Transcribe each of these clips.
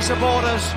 supporters.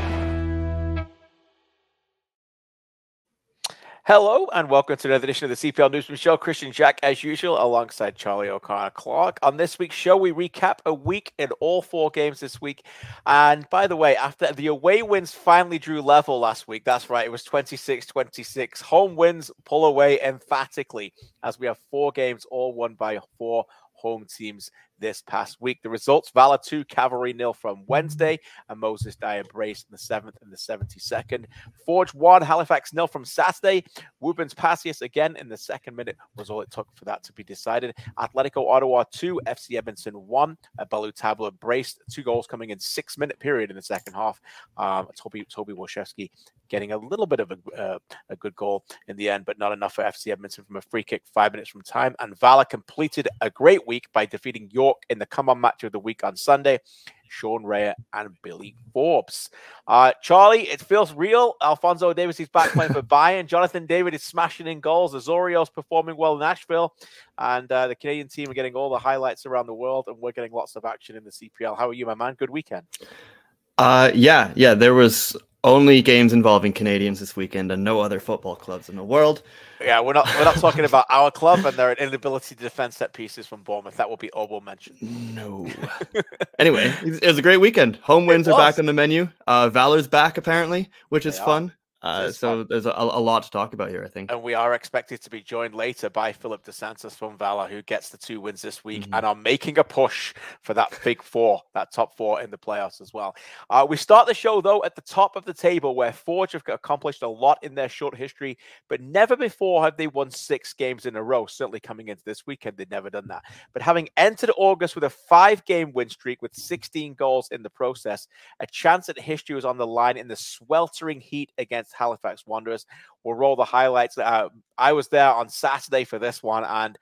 Hello and welcome to another edition of the CPL Newsroom Show. Kristian Jack, as usual, alongside Charlie O'Connor Clark. On this week's show, we recap a week in all four games this week. And by the way, after the away wins finally drew level last week, that's right, it was 26 26. Home wins pull away emphatically as we have four games all won by four home teams this past week. The results Valor 2, Cavalry nil from Wednesday, and Moses Dyer Brace in the 7th and the 72nd. Forge 1, Halifax nil from Saturday. Woobens Pacius again in the second minute was all it took for that to be decided. Atletico Ottawa 2, FC Edmonton 1. Uh, Ballou Tabla braced two goals coming in six minute period in the second half. Um, Toby Toby getting a little bit of a, uh, a good goal in the end, but not enough for FC Edmonton from a free kick five minutes from time. And Valor completed a great week by defeating York in the come on match of the week on Sunday. Sean Rea and Billy Forbes. Uh, Charlie, it feels real. Alphonso Davies is back playing for Bayern. Jonathan David is smashing in goals. Azorio's performing well in Nashville. And uh, the Canadian team are getting all the highlights around the world, and we're getting lots of action in the CPL. How are you, my man? Good weekend. Uh, yeah, yeah. There was only games involving Canadians this weekend and no other football clubs in the world. Yeah, we're not we're not talking about our club and their inability to defend set pieces from Bournemouth. That will be all mentioned. No. anyway, it was a great weekend. Home wins are back on the menu. Uh, Valor's back apparently, which is fun. Uh, so there's a, a, lot to talk about here, I think. And we are expected to be joined later by Philip Dos Santos from Valor, who gets the two wins this week mm-hmm. and are making a push for that big four, that top four in the playoffs as well. Uh, we start the show, though, at the top of the table where Forge have accomplished a lot in their short history, but never before have they won six games in a row. Certainly coming into this weekend, they'd never done that. But having entered August with a five game win streak with 16 goals in the process, a chance at history was on the line in the sweltering heat against against Halifax Wanderers. We'll roll the highlights. Uh, I was there on Saturday for this one, and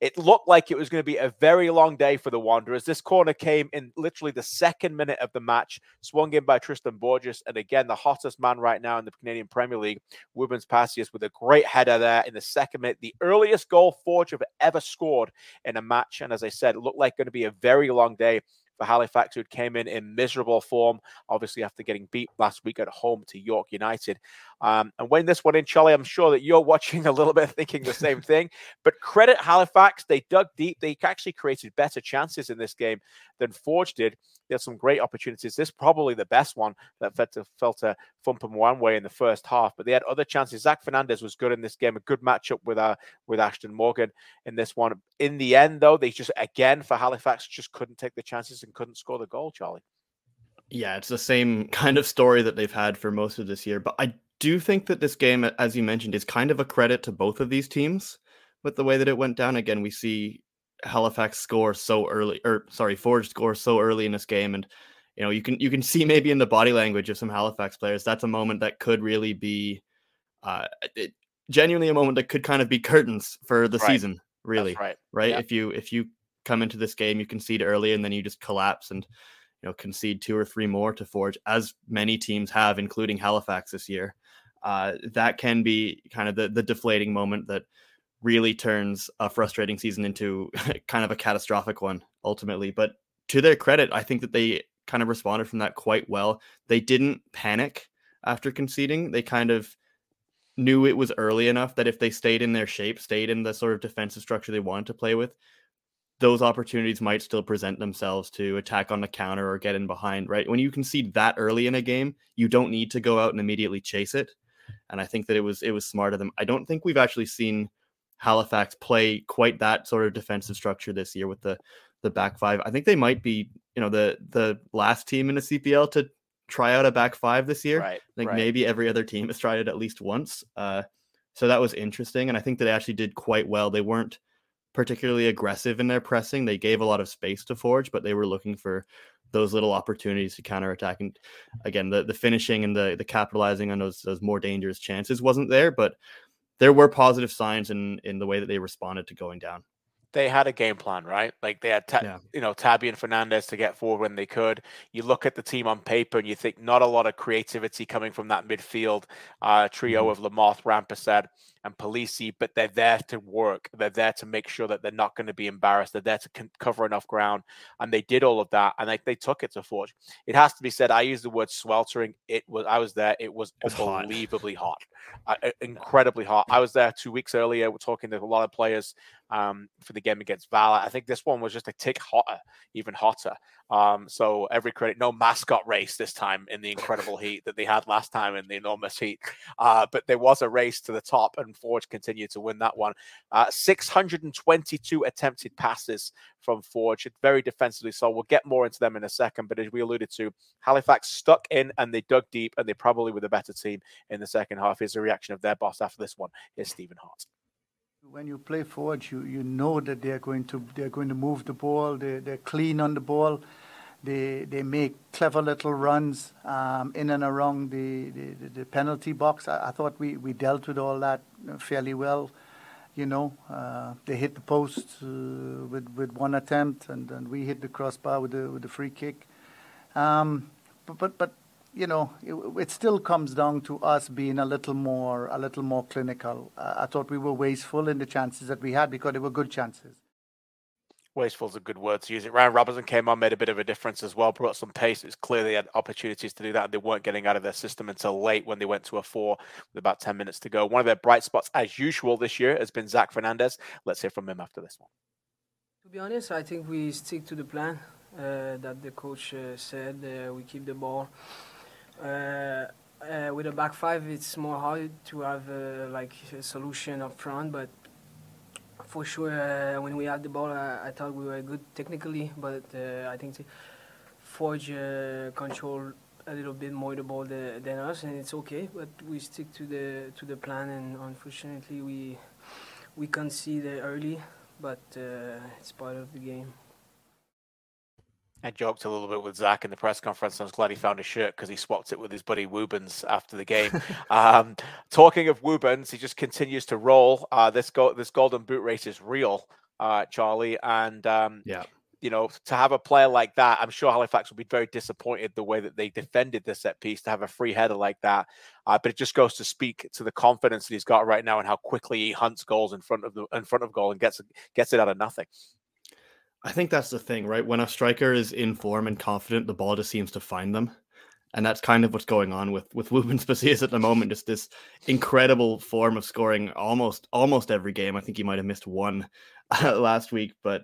it looked like it was going to be a very long day for the Wanderers. This corner came in literally the second minute of the match, swung in by Tristan Borges. And again, the hottest man right now in the Canadian Premier League, Woobens Pacius, with a great header there in the second minute. The earliest goal Forge have ever scored in a match. And as I said, it looked like going to be a very long day for Halifax, who came in in miserable form, obviously after getting beat last week at home to York United. Um, and when this one in, Charlie, I'm sure that you're watching a little bit thinking the same thing. But credit Halifax, they dug deep. They actually created better chances in this game than Forge did. They had some great opportunities. This probably the best one that felt to, felt to one way in the first half, but they had other chances. Zach Fernandez was good in this game, a good matchup with uh, with Ashton Morgan in this one. In the end, though, they just again for Halifax just couldn't take the chances and couldn't score the goal, Charlie. Yeah, it's the same kind of story that they've had for most of this year. But I do you think that this game, as you mentioned, is kind of a credit to both of these teams with the way that it went down. Again, we see Halifax score so early, or sorry, Forge score so early in this game, and you know you can you can see maybe in the body language of some Halifax players that's a moment that could really be, uh, it, genuinely a moment that could kind of be curtains for the right. season. Really, that's right? Right. If you if you come into this game, you concede early, and then you just collapse and you know concede two or three more to Forge, as many teams have, including Halifax this year. Uh, that can be kind of the the deflating moment that really turns a frustrating season into kind of a catastrophic one ultimately. But to their credit, I think that they kind of responded from that quite well. They didn't panic after conceding. They kind of knew it was early enough that if they stayed in their shape, stayed in the sort of defensive structure they wanted to play with, those opportunities might still present themselves to attack on the counter or get in behind, right? When you concede that early in a game, you don't need to go out and immediately chase it. And I think that it was it was smart of them. I don't think we've actually seen Halifax play quite that sort of defensive structure this year with the the back five. I think they might be, you know, the the last team in the CPL to try out a back five this year. Right. I think right. maybe every other team has tried it at least once. Uh, so that was interesting, and I think that they actually did quite well. They weren't particularly aggressive in their pressing. They gave a lot of space to Forge, but they were looking for those little opportunities to counterattack. And again, the, the finishing and the the capitalizing on those those more dangerous chances wasn't there, but there were positive signs in in the way that they responded to going down. They had a game plan, right? Like they had, ta- yeah. you know, Tabby and Fernandez to get forward when they could. You look at the team on paper and you think not a lot of creativity coming from that midfield uh, trio mm-hmm. of Lamoth, Rampersad, and Polisi, but they're there to work. They're there to make sure that they're not going to be embarrassed. They're there to c- cover enough ground, and they did all of that, and they, they took it to Forge. It has to be said. I use the word sweltering. It was. I was there. It was, it was unbelievably hot, hot. Uh, incredibly hot. I was there two weeks earlier. We're talking to a lot of players um, for the game against Valor. I think this one was just a tick hotter, even hotter. Um, so every credit, no mascot race this time in the incredible heat that they had last time in the enormous heat. Uh, but there was a race to the top, and Forge continued to win that one. Uh, 622 attempted passes from Forge, very defensively. So we'll get more into them in a second. But as we alluded to, Halifax stuck in and they dug deep, and they probably were the better team in the second half. Here's the reaction of their boss after this one. Here's Stephen Hart. When you play forward, you, you know that they're going to they're going to move the ball. They they're clean on the ball. They they make clever little runs um, in and around the, the, the penalty box. I, I, thought we, we dealt with all that fairly well. You know, uh, they hit the post uh, with with one attempt, and, and we hit the crossbar with the with the free kick. Um, but but but you know, it, it, still comes down to us being a little more, a little more clinical. Uh, I thought we were wasteful in the chances that we had because they were good chances. Wasteful is a good word to use it. Ryan Robertson came on, made a bit of a difference as well, brought some pace. It's clear they had opportunities to do that, and they weren't getting out of their system until late when they went to a four with about 10 minutes to go. One of their bright spots, as usual, this year has been Zach Fernandez. Let's hear from him after this one. To be honest, I think we stick to the plan uh, that the coach uh, said. Uh, we keep the ball. Uh, uh, with a back five, it's more hard to have uh, like a solution up front, but for sure, uh, when we had the ball, I, I, thought we were good technically, but uh, I think Forge uh, control a little bit more the ball the, than us, and it's okay. But we stick to the to the plan, and unfortunately, we we concede early, but it's part of the game. I joked a little bit with Zach in the press conference. I was glad he found a shirt because he swapped it with his buddy Woobens after the game. um, talking of Woobens, he just continues to roll. Uh, this go- this golden boot race is real, uh, Charlie, and um, yeah, you know, to have a player like that, I'm sure Halifax will be very disappointed the way that they defended the set piece to have a free header like that. Uh, but it just goes to speak to the confidence that he's got right now and how quickly he hunts goals in front of the in front of goal and gets gets it out of nothing. I think that's the thing, right? When a striker is in form and confident, the ball just seems to find them. And that's kind of what's going on with with Woobens Pacius at the moment. Just this incredible form of scoring almost almost every game. I think he might have missed one uh, last week, but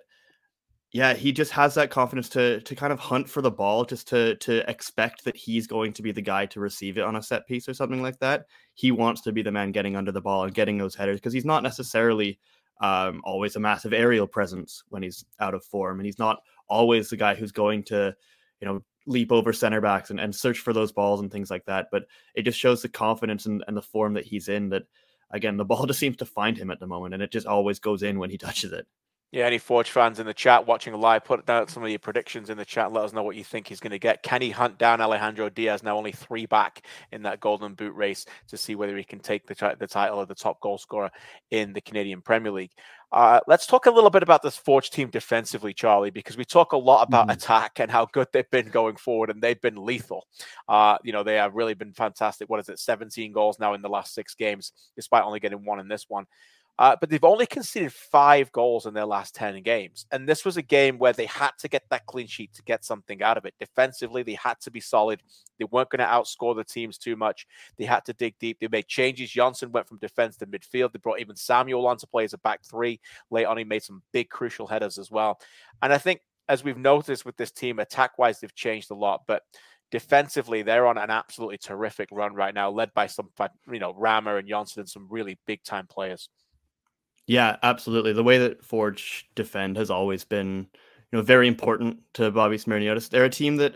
yeah, he just has that confidence to to kind of hunt for the ball, just to to expect that he's going to be the guy to receive it on a set piece or something like that. He wants to be the man getting under the ball and getting those headers because he's not necessarily um, always a massive aerial presence when he's out of form, and he's not always the guy who's going to, you know, leap over center backs and, and search for those balls and things like that. But it just shows the confidence and, and the form that he's in. That again, the ball just seems to find him at the moment, and it just always goes in when he touches it. Yeah, any Forge fans in the chat watching live, put down some of your predictions in the chat. Let us know what you think he's going to get. Can he hunt down Alejandro Diaz, now only three back in that Golden Boot race, to see whether he can take the, the title of the top goal scorer in the Canadian Premier League? Uh, let's talk a little bit about this Forge team defensively, Charlie, because we talk a lot about mm. attack and how good they've been going forward, and they've been lethal. Uh, you know, they have really been fantastic. What is it, 17 goals now in the last six games, despite only getting one in this one. Uh, but they've only conceded five goals in their last 10 games. And this was a game where they had to get that clean sheet to get something out of it. Defensively, they had to be solid. They weren't going to outscore the teams too much. They had to dig deep. They made changes. Johnson went from defense to midfield. They brought even Samuel on to play as a back three. Late on, he made some big, crucial headers as well. And I think, as we've noticed with this team, attack wise, they've changed a lot. But defensively, they're on an absolutely terrific run right now, led by some, you know, Rama and Johnson and some really big time players. Yeah, absolutely. The way that Forge defend has always been, you know, very important to Bobby Smirniotis. They're a team that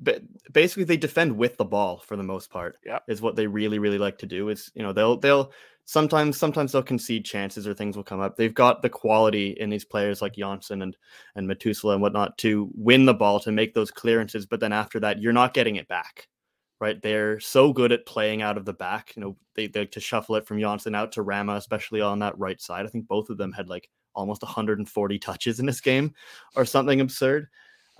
but basically they defend with the ball for the most part. Yeah. Is what they really, really like to do. Is, you know, they'll they'll sometimes sometimes they'll concede chances or things will come up. They've got the quality in these players like Janssen and and Metusala and whatnot to win the ball to make those clearances, but then after that, you're not getting it back right? They're so good at playing out of the back. You know, they, they to shuffle it from Janssen out to Rama, especially on that right side. I think both of them had like almost 140 touches in this game or something absurd.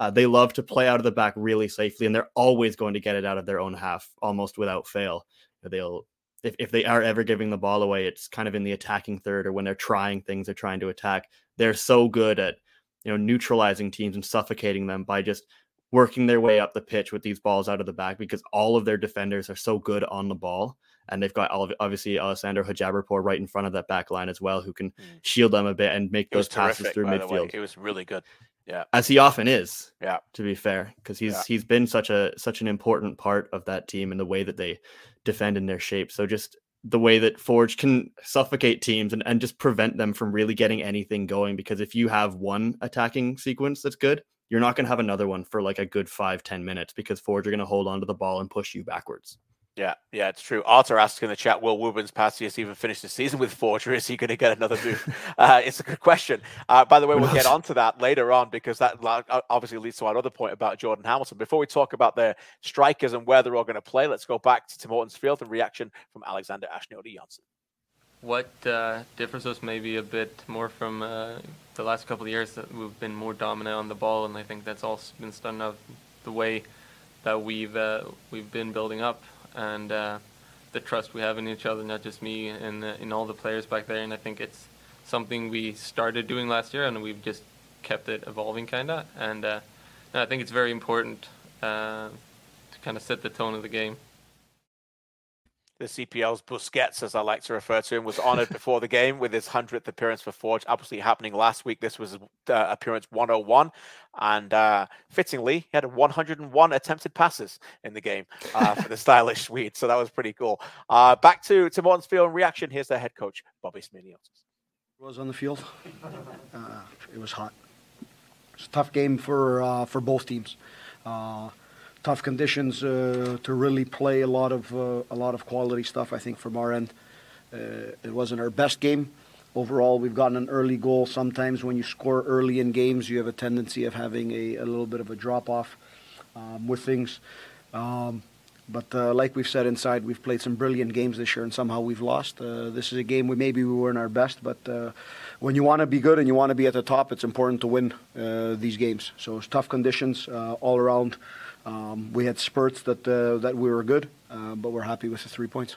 Uh, they love to play out of the back really safely, and they're always going to get it out of their own half almost without fail. They'll if, if they are ever giving the ball away, it's kind of in the attacking third or when they're trying things, they're trying to attack. They're so good at you know neutralizing teams and suffocating them by just working their way up the pitch with these balls out of the back because all of their defenders are so good on the ball. And they've got obviously Alessandro Hojabrpour right in front of that back line as well, who can mm. shield them a bit and make those passes terrific, through midfield. It was really good. Yeah. As he often is. Yeah. To be fair, because he's yeah. he's been such a such an important part of that team and the way that they defend in their shape. So just the way that Forge can suffocate teams and, and just prevent them from really getting anything going. Because if you have one attacking sequence that's good, you're not going to have another one for like a good five ten minutes because Forge are going to hold on to the ball and push you backwards. Yeah, yeah, it's true. Arthur asks in the chat, will Woobens Pacius even finish the season with Forge, or is he going to get another move? uh, it's a good question. Uh, by the way, we'll get onto that later on because that obviously leads to our other point about Jordan Hamilton. Before we talk about the strikers and where they're all going to play, let's go back to Tim Hortons Field and reaction from Alexander Achinioti-Jönsson. What uh, differs us maybe a bit more from uh, the last couple of years that we've been more dominant on the ball, and I think that's also been done of the way that we've uh, we've been building up and uh, the trust we have in each other, not just me and uh, in all the players back there. And I think it's something we started doing last year, and we've just kept it evolving, kind of. And uh, I think it's very important to kind of set the tone of the game the CPL's Busquets, as I like to refer to him, was honoured before the game with his 100th appearance for Forge. Obviously, happening last week. This was uh, appearance 101. And uh, fittingly, he had 101 attempted passes in the game uh, for the stylish Swede. So that was pretty cool. Uh, back to, Tim Hortons field reaction. Here's their head coach, Bobby Smirniotis. was on the field. Uh, it was hot. It's a tough game for, uh, for both teams tough conditions uh, to really play a lot of uh, a lot of quality stuff. I think from our end, uh, it wasn't our best game. Overall, we've gotten an early goal. Sometimes when you score early in games, you have a tendency of having a, a little bit of a drop off um, with things. Um, but uh, like we've said inside, we've played some brilliant games this year, and somehow we've lost. Uh, this is a game we maybe we weren't our best, but uh, when you want to be good and you want to be at the top, it's important to win these games. So it's tough conditions all around. Um, we had spurts that uh, that we were good, uh, but we're happy with the three points.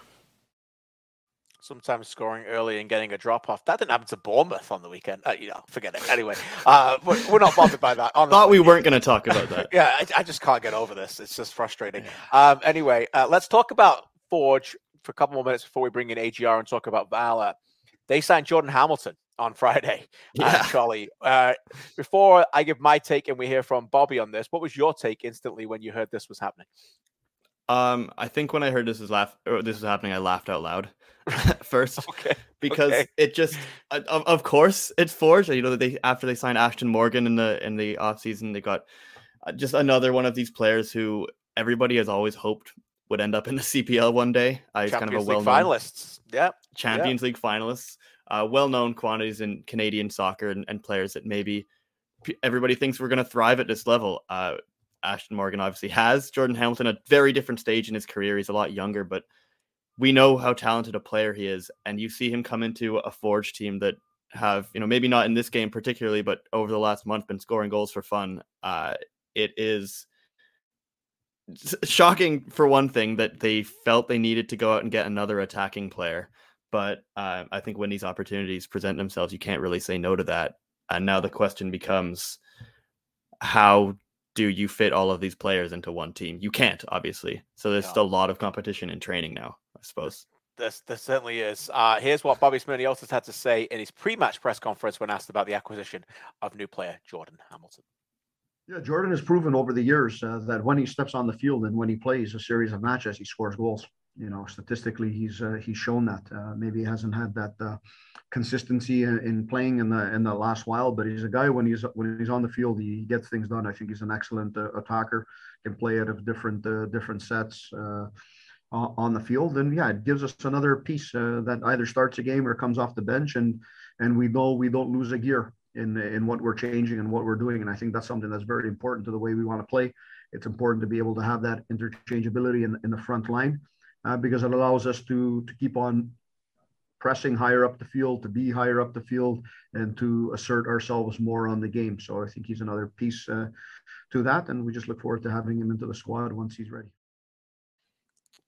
Sometimes scoring early and getting a drop off. That didn't happen to Bournemouth on the weekend. Uh, you know, forget it. Anyway, uh, we're, we're, not bothered by that. Honestly. Thought we weren't going to talk about that. yeah, I, I, just can't get over this. It's just frustrating. Yeah. Um, anyway, uh, let's talk about Forge for a couple more minutes before we bring in AGR and talk about Valor. They signed Jordan Hamilton on Friday. Uh, yeah. Uh, Charlie, uh, before I give my take and we hear from Bobby on this, what was your take instantly when you heard this was happening? Um, I think when I heard this was laugh this was happening, I laughed out loud first okay. because okay. it just of, of course it's Forge. You know that they after they signed Ashton Morgan in the in the off season, they got uh, just another one of these players who everybody has always hoped would end up in the CPL one day. Uh, he's kind of a well finalists. Yeah, Champions League finalists uh, well-known quantities in Canadian soccer and, and players that maybe everybody thinks we're going to thrive at this level. Uh, Ashton Morgan obviously has. Jordan Hamilton, a very different stage in his career. He's a lot younger, but we know how talented a player he is. And you see him come into a Forge team that have, you know, maybe not in this game particularly, but over the last month been scoring goals for fun. Uh, it is shocking for one thing that they felt they needed to go out and get another attacking player but uh, I think when these opportunities present themselves, you can't really say no to that. And now the question becomes, how do you fit all of these players into one team? You can't, obviously. So there's still a lot of competition in training now, I suppose. This, this certainly is. Uh, here's what Bobby Smirniotis had to say in his pre-match press conference when asked about the acquisition of new player Jordan Hamilton. Yeah, Jordan has proven over the years uh, that when he steps on the field and when he plays a series of matches, he scores goals you know, statistically, he's uh, he's shown that. Uh, maybe he hasn't had that uh, consistency in, in, playing in the in the last while, but he's a guy when he's when he's on the field, he gets things done. I think he's an excellent uh, attacker. Can play out of different uh, different sets uh, on the field, and yeah, it gives us another piece that either starts a game or comes off the bench, and and we know we don't lose a gear in in what we're changing and what we're doing, and I think that's something that's very important to the way we want to play. It's important to be able to have that interchangeability in, in the front line uh, because it allows us to to keep on pressing higher up the field, to be higher up the field, and to assert ourselves more on the game. So I think he's another piece uh, to that, and we just look forward to having him into the squad once he's ready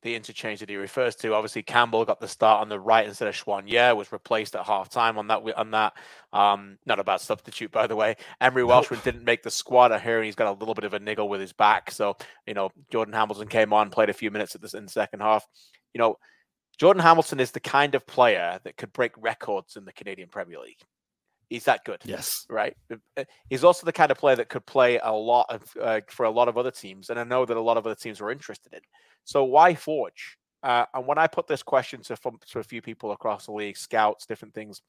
the interchange that he refers to. Obviously, Campbell got the start on the right instead of Choinière, was replaced at half time on that. On that, um, not a bad substitute, by the way. Emery Welshman didn't make the squad. I hear he's got a little bit of a niggle with his back. So, you know, Jordan Hamilton came on, played a few minutes at this in the second half. You know, Jordan Hamilton is the kind of player that could break records in the Canadian Premier League. He's that good. Yes. Right. Uh, he's also the kind of player that could play a lot of, uh, for a lot of other teams, and I know that a lot of other teams were interested in. So why Forge? Uh, and when I put this question to, to a few people across the league, scouts, different things,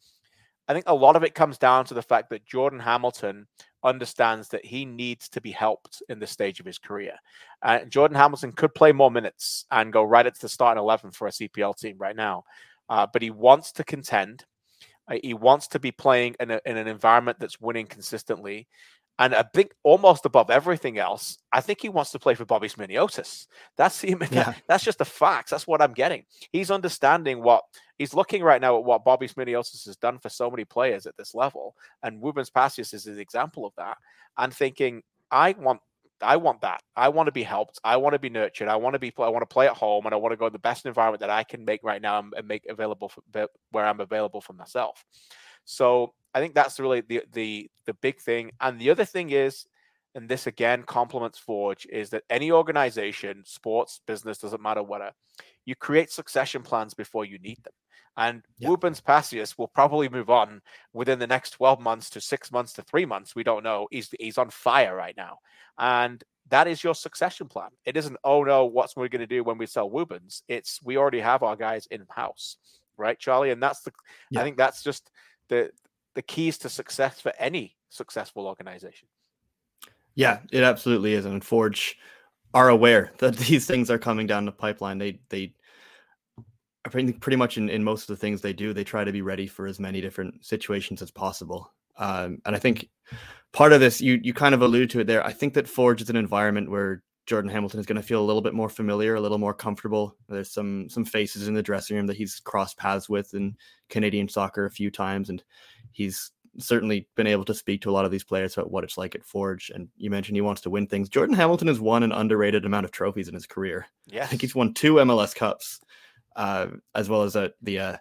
I think a lot of it comes down to the fact that Jordan Hamilton understands that he needs to be helped in this stage of his career. Uh, Jordan Hamilton could play more minutes and go right into the starting 11 for a CPL team right now. Uh, but he wants to contend. He wants to be playing in, a, in an environment that's winning consistently. And I think almost above everything else, I think he wants to play for Bobby Smirniotis. That's the yeah. that's just the facts. That's what I'm getting. He's understanding what he's looking right now at what Bobby Smirniotis has done for so many players at this level, and Woobens Pacius is an example of that. And thinking, I want I want that. I want to be helped. I want to be nurtured. I want to be. I want to play at home, and I want to go in the best environment that I can make right now and make available for, where I'm available for myself. So I think that's really the the the big thing. And the other thing is, and this again complements Forge, is that any organization, sports, business, doesn't matter what, uh, you create succession plans before you need them. And yep. Woobens Pacius will probably move on within the next 12 months to six months to three months. We don't know. He's he's on fire right now. And that is your succession plan. It isn't, oh no, what's we going to do when we sell Woobens? It's we already have our guys in house, right, Charlie? And that's the I think that's just the the keys to success for any successful organization. Yeah, it absolutely is. And Forge are aware that these things are coming down the pipeline. They they I think pretty much in, in most of the things they do, they try to be ready for as many different situations as possible. Um, and I think part of this, you you kind of alluded to it there. I think that Forge is an environment where Jordan Hamilton is going to feel a little bit more familiar, a little more comfortable. There's some some faces in the dressing room that he's crossed paths with in Canadian soccer a few times, and he's certainly been able to speak to a lot of these players about what it's like at Forge. And you mentioned he wants to win things. Jordan Hamilton has won an underrated amount of trophies in his career. Yeah, I think he's won two MLS Cups, uh, as well as a, the uh,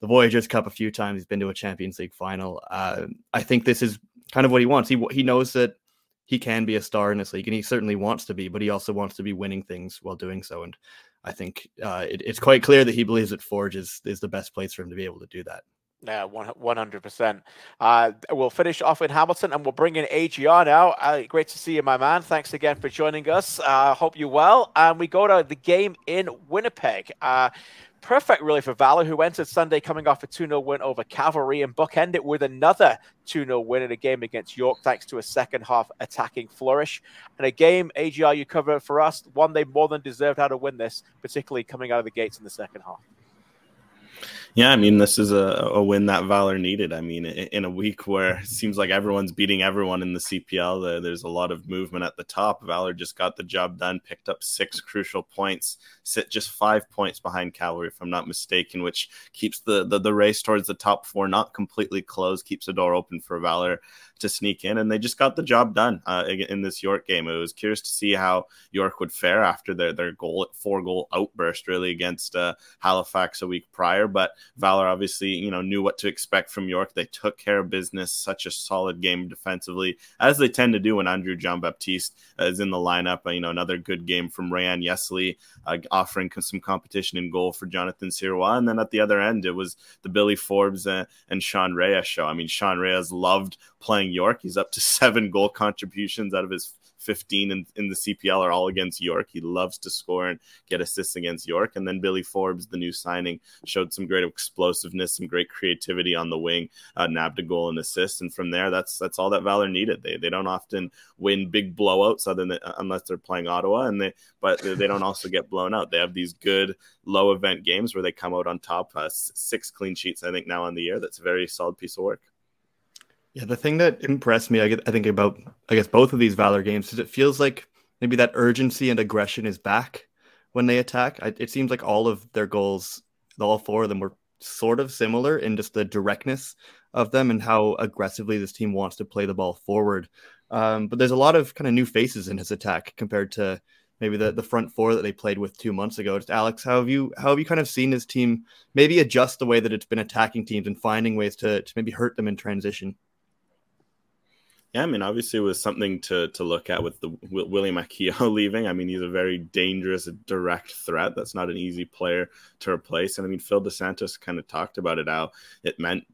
the Voyageurs Cup a few times. He's been to a Champions League final. Uh, I think this is kind of what he wants. He he knows that he can be a star in this league, and he certainly wants to be, but he also wants to be winning things while doing so. And I think uh, it, it's quite clear that he believes that Forge is is the best place for him to be able to do that. Yeah, one hundred percent. Uh, we'll finish off in Hamilton, and we'll bring in AGR now. Uh, great to see you, my man. Thanks again for joining us. Uh, hope you're well. And we go to the game in Winnipeg. Uh, perfect, really, for Valor, who entered Sunday coming off a 2 0 win over Cavalry and bookend it with another 2 0 win in a game against York, thanks to a second half attacking flourish. And a game, AGR, you cover for us, one they more than deserved how to win this, particularly coming out of the gates in the second half. Yeah, I mean, this is a, a win that Valor needed. I mean, in a week where it seems like everyone's beating everyone in the CPL, there's a lot of movement at the top. Valor just got the job done, picked up six crucial points, sit just five points behind Cavalry, if I'm not mistaken, which keeps the, the, the race towards the top four not completely closed, keeps the door open for Valor to sneak in, and they just got the job done uh, in this York game. It was curious to see how York would fare after their their goal four goal outburst really against uh, Halifax a week prior. But Valor obviously you know knew what to expect from York. They took care of business, such a solid game defensively as they tend to do when Andrew Jean-Baptiste is in the lineup. Uh, you know another good game from Rayane Yesli, uh, offering some competition in goal for Jonathan Sirois, and then at the other end it was the Billy Forbes uh, and Sean Rea's show. I mean Sean Rea's loved playing York. He's up to seven goal contributions out of his 15 in, in the CPL are all against York. He loves to score and get assists against York. And then Billy Forbes, the new signing, showed some great explosiveness, some great creativity on the wing, uh, nabbed a goal and assist. And from there, that's that's all that Valor needed. They they don't often win big blowouts other than unless they're playing Ottawa, and they but they don't also get blown out. They have these good low event games where they come out on top. Uh, six clean sheets, I think, now on the year. That's a very solid piece of work. Yeah, the thing that impressed me, I, get, I think about, I guess both of these Valor games, is it feels like maybe that urgency and aggression is back when they attack. I, it seems like all of their goals, all four of them were sort of similar in just the directness of them and how aggressively this team wants to play the ball forward. Um, but there's a lot of kind of new faces in his attack compared to maybe the, the front four that they played with two months ago. Just Alex, how have you how have you kind of seen his team maybe adjust the way that it's been attacking teams and finding ways to, to maybe hurt them in transition? Yeah, I mean, obviously, it was something to to look at with the William Akio leaving. I mean, he's a very dangerous, direct threat. That's not an easy player to replace. And I mean, Phil Dos Santos kind of talked about it how it meant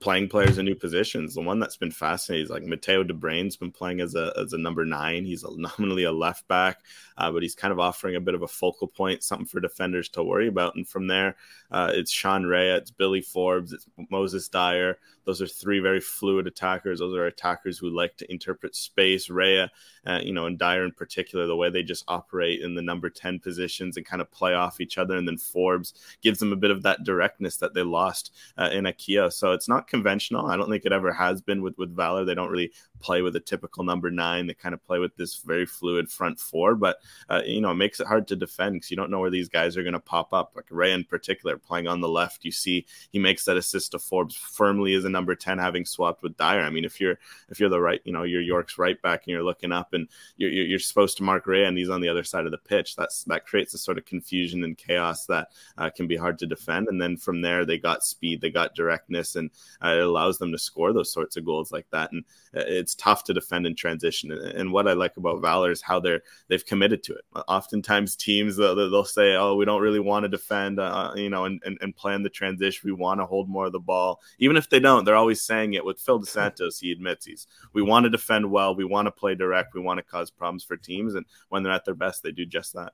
playing players in new positions. The one that's been fascinating is like Mateo DeBrain's been playing as a as a number nine. He's a, nominally a left back, uh, but he's kind of offering a bit of a focal point, something for defenders to worry about. And from there, uh, it's Sean Rea, it's Billy Forbes, it's Moses Dyer. Those are three very fluid attackers. Those are attackers who like to interpret space. Rea, uh, you know, and Dyer in particular, the way they just operate in the number 10 positions and kind of play off each other. And then Forbes gives them a bit of that directness that they lost uh, in Akio. So it's not conventional. I don't think it ever has been with, with Valor. They don't really play with a typical number nine. They kind of play with this very fluid front four, but, uh, you know, it makes it hard to defend because you don't know where these guys are going to pop up. Like Rea in particular, playing on the left, you see he makes that assist to Forbes firmly as a number 10 having swapped with Dyer. I mean, if you're if you're the right, you know, you're York's right back and you're looking up and you're, you're supposed to mark Rea and he's on the other side of the pitch, that's that creates a sort of confusion and chaos that uh, can be hard to defend. And then from there, they got speed, they got directness, and uh, it allows them to score those sorts of goals like that. And uh, it's tough to defend in transition. And what I like about Valor is how they're they've committed to it. Oftentimes, teams they'll, they'll say, "Oh, we don't really want to defend, uh, you know, and, and, and plan the transition. We want to hold more of the ball." Even if they don't, they're always saying it. With Phil Dos Santos, he admits he's we want to defend well, we want to play direct, we want to cause problems for teams, and when they're at their best, they do just that.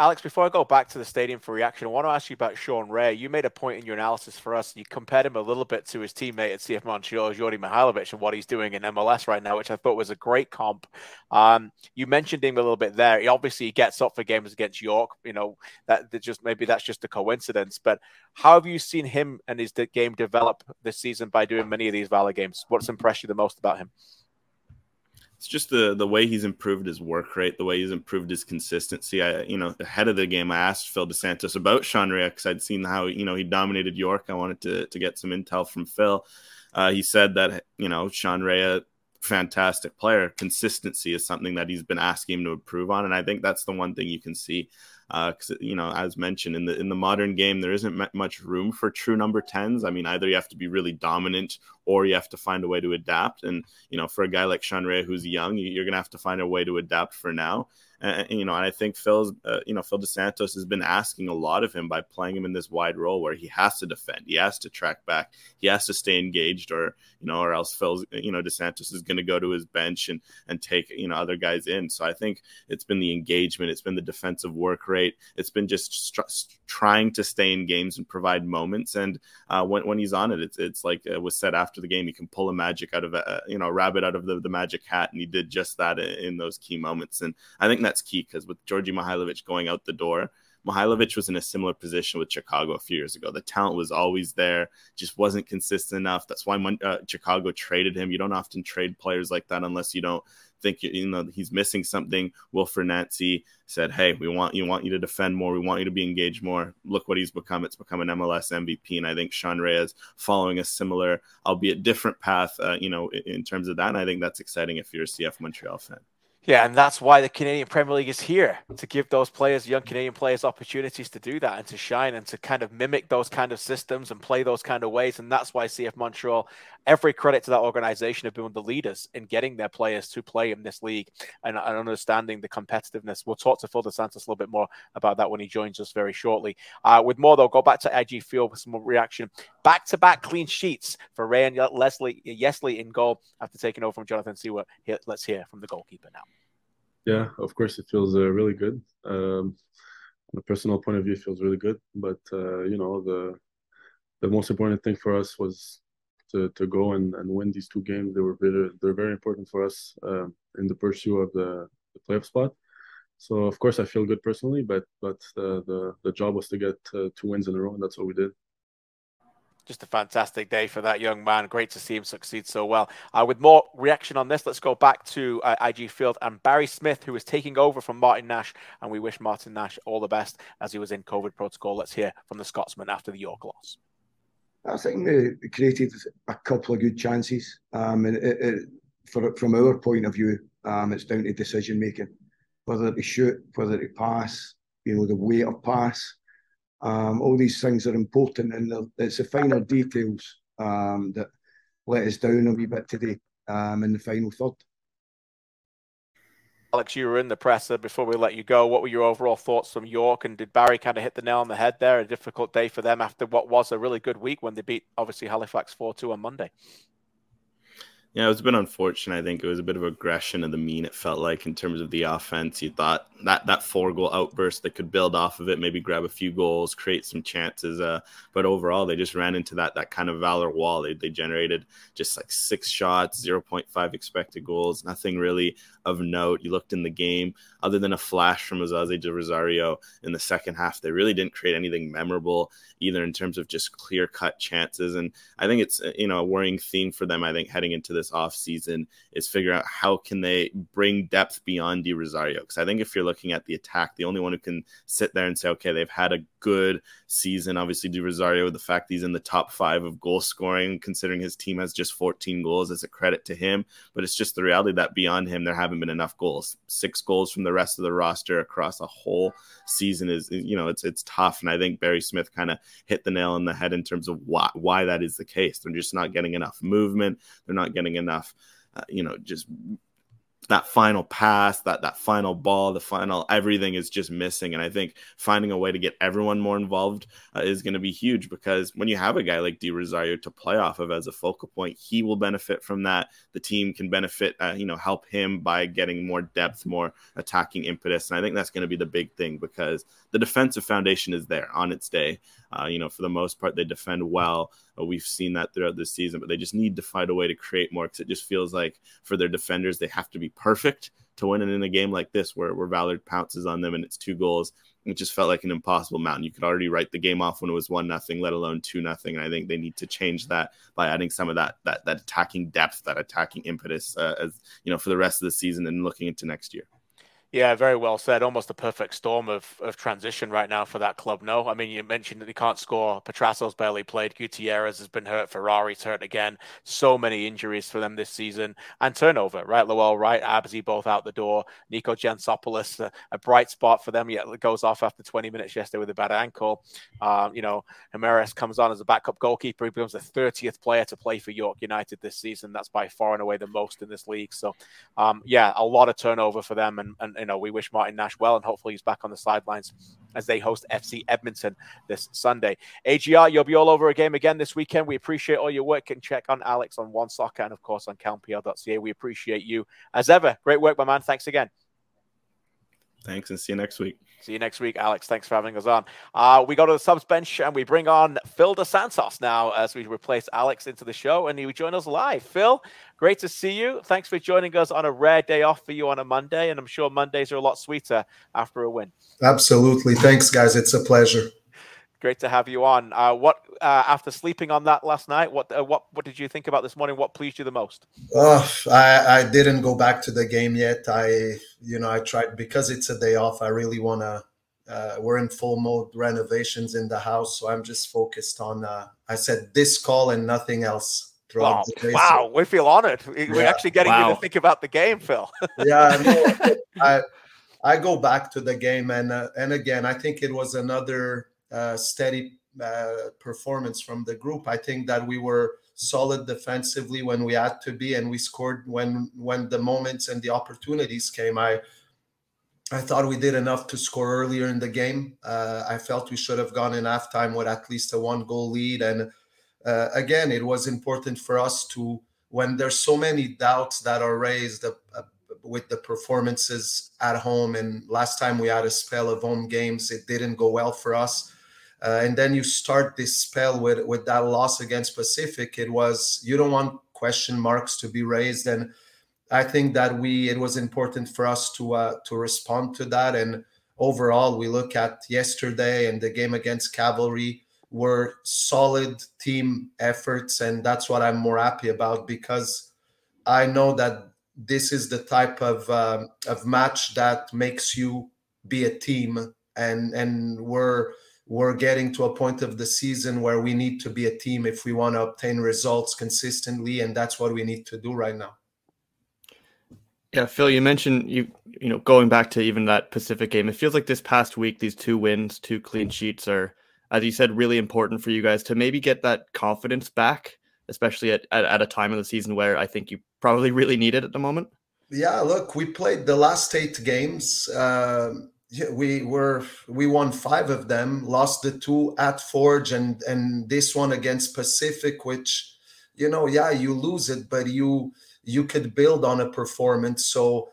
Alex, before I go back to the stadium for reaction, I want to ask you about Sean Rea. You made a point in your analysis for us. You compared him a little bit to his teammate at CF Montreal, Djordje Mihailovic, and what he's doing in MLS right now, which I thought was a great comp. Um, you mentioned him a little bit there. He obviously gets up for games against York. You know that, that just maybe that's just a coincidence. But how have you seen him and his game develop this season by doing many of these Valor games? What's impressed you the most about him? It's just the the way he's improved his work rate, the way he's improved his consistency. I, you know, ahead of the game, I asked Phil Dos Santos about Sean Rea because I'd seen how you know he dominated York. I wanted to to get some intel from Phil. Uh, he said that you know Sean Rea, fantastic player. Consistency is something that he's been asking him to improve on, and I think that's the one thing you can see because uh, you know, as mentioned in the in the modern game, there isn't much room for true number tens. I mean, either you have to be really dominant or you have to find a way to adapt. And you know, for a guy like Sean Rea who's young, you're gonna have to find a way to adapt for now. And, you know, and I think Phil's, uh, you know, Phil Dos Santos has been asking a lot of him by playing him in this wide role where he has to defend, he has to track back, he has to stay engaged, or you know, or else Phil's, you know, Dos Santos is going to go to his bench and and take you know other guys in. So I think it's been the engagement, it's been the defensive work rate, it's been just st- trying to stay in games and provide moments. And uh, when when he's on it, it's it's like uh, was said after the game, he can pull a magic out of a you know rabbit out of the, the magic hat, and he did just that in, in those key moments. And I think that that's key because with Djordje Mihailovic going out the door, Mihailovic was in a similar position with Chicago a few years ago. The talent was always there, just wasn't consistent enough. That's why uh, Chicago traded him. You don't often trade players like that unless you don't think you know he's missing something. Wilfried Nancy said, "Hey, we want you want you to defend more. We want you to be engaged more. Look what he's become. It's become an MLS MVP." And I think Sean Rea's following a similar, albeit different path, uh, you know, in terms of that. And I think that's exciting if you're a CF Montreal fan. Yeah, and that's why the Canadian Premier League is here to give those players, young Canadian players, opportunities to do that and to shine and to kind of mimic those kind of systems and play those kind of ways. And that's why CF Montreal, every credit to that organization, have been the leaders in getting their players to play in this league and, and understanding the competitiveness. We'll talk to Phil Dos Santos a little bit more about that when he joins us very shortly. Uh, with more, though, go back to IG Field with some reaction. Back to back clean sheets for Ray and Leslie Yesley in goal after taking over from Jonathan Sirois. Let's hear from the goalkeeper now yeah, of course, it feels uh, really good. Um, a personal point of view, it feels really good. But uh, you know, the the most important thing for us was to, to go and, and win these two games. They were very they're very important for us uh, in the pursuit of the, the playoff spot. So of course, I feel good personally, but but the the, the job was to get uh, two wins in a row, and that's what we did just a fantastic day for that young man. Great to see him succeed so well. Uh, with more reaction on this, let's go back to uh, IG Field and Barry Smith, who is taking over from Martin Nash. And we wish Martin Nash all the best as he was in COVID protocol. Let's hear from the Scotsman after the York loss. I think we created a couple of good chances, um, and it, it, for, from our point of view, um, it's down to decision making, whether to shoot, whether to pass, you know, the weight of pass. Um, all these things are important, and it's the finer details um, that let us down a wee bit today um, in the final third. Alex, you were in the presser before we let you go. What were your overall thoughts from York? And did Barry kind of hit the nail on the head there? A difficult day for them after what was a really good week when they beat, obviously, Halifax 4 2 on Monday. Yeah, it was a bit unfortunate. I think it was a bit of aggression of the mean. It felt like in terms of the offense, you thought that that four goal outburst that could build off of it, maybe grab a few goals, create some chances. Uh, but overall, they just ran into that that kind of valor wall. They, they generated just like six shots, zero point five expected goals, nothing really of note. You looked in the game, other than a flash from Osaze de Rosario in the second half, they really didn't create anything memorable either in terms of just clear cut chances. And I think it's you know a worrying theme for them. I think heading into this off season is figure out how can they bring depth beyond De Rosario because I think if you're looking at the attack, the only one who can sit there and say okay they've had a good season. Obviously, De Rosario, the fact he's in the top five of goal scoring, considering his team has just 14 goals, is a credit to him. But it's just the reality that beyond him, there haven't been enough goals. Six goals from the rest of the roster across a whole season is, you know, it's it's tough. And I think Barry Smith kind of hit the nail on the head in terms of why why that is the case. They're just not getting enough movement. They're not getting enough. Uh, you know, just that final pass, that that final ball, the final everything is just missing. And I think finding a way to get everyone more involved uh, is going to be huge because when you have a guy like De Rosario to play off of as a focal point, he will benefit from that. The team can benefit, uh, you know, help him by getting more depth, more attacking impetus. And I think that's going to be the big thing because the defensive foundation is there on its day. Uh, you know, for the most part, they defend well. Uh, we've seen that throughout this season, but they just need to find a way to create more because it just feels like for their defenders, they have to be perfect to win it in a game like this where, where Valor pounces on them and it's two goals. It just felt like an impossible mountain. You could already write the game off when it was one nothing, let alone two nothing. And I think they need to change that by adding some of that that that attacking depth, that attacking impetus, uh, as you know, for the rest of the season and looking into next year. Yeah, very well said. Almost a perfect storm of, of transition right now for that club. No, I mean you mentioned that they can't score. Petrasso's barely played. Gutierrez has been hurt. Ferrari's hurt again. So many injuries for them this season and turnover. Right, Lowell, right, Abzi both out the door. Niko Giantsopoulos, a, a, bright spot for them. Yet it goes off after 20 minutes yesterday with a bad ankle. Um, you know, Jimenez comes on as a backup goalkeeper. He becomes the 30th player to play for York United this season. That's by far and away the most in this league. So, um, yeah, a lot of turnover for them and, and you know, we wish Martin Nash well, and hopefully he's back on the sidelines as they host FC Edmonton this Sunday. AGR, you'll be all over a game again this weekend. We appreciate all your work and check on Alex on One Soccer and, of course, on CanPL.ca. We appreciate you as ever. Great work, my man. Thanks again. Thanks, and see you next week. See you next week, Alex. Thanks for having us on. Uh, we go to the subs bench and we bring on Phil Dos Santos now as we replace Alex into the show, and he join us live. Phil, great to see you. Thanks for joining us on a rare day off for you on a Monday, and I'm sure Mondays are a lot sweeter after a win. Absolutely. Thanks, guys. It's a pleasure. Great to have you on. Uh, what uh, after sleeping on that last night? What uh, what what did you think about this morning? What pleased you the most? Oh, I, I didn't go back to the game yet. I you know I tried because it's a day off. I really want to. Uh, we're in full mode renovations in the house, so I'm just focused on. Uh, I said this call and nothing else. Wow, wow, we feel honored. We're yeah. actually getting wow. you to think about the game, Phil. yeah, no, I I go back to the game, and uh, and again, I think it was another steady uh, performance from the group. I think that we were solid defensively when we had to be, and we scored when when the moments and the opportunities came. I I thought we did enough to score earlier in the game. Uh, I felt we should have gone in halftime with at least a one goal lead. And uh, again, it was important for us to, when there's so many doubts that are raised uh, with the performances at home. And last time we had a spell of home games, it didn't go well for us. Uh, and then you start this spell with with that loss against Pacific. It was you don't want question marks to be raised, and I think that we it was important for us to uh, to respond to that. And overall, we look at yesterday and the game against Cavalry were solid team efforts, and that's what I'm more happy about because I know that this is the type of uh, of match that makes you be a team, and and we're we're getting to a point of the season where we need to be a team if we want to obtain results consistently, and that's what we need to do right now. Yeah, Phil, you mentioned you you know going back to even that Pacific game. It feels like this past week, these two wins, two clean sheets are, as you said, really important for you guys to maybe get that confidence back, especially at, at, at a time of the season where I think you probably really need it at the moment. Yeah, look, we played the last eight games. Um, we were we won five of them, lost the two at Forge, and and this one against Pacific, which you know, yeah, you lose it, but you you could build on a performance. So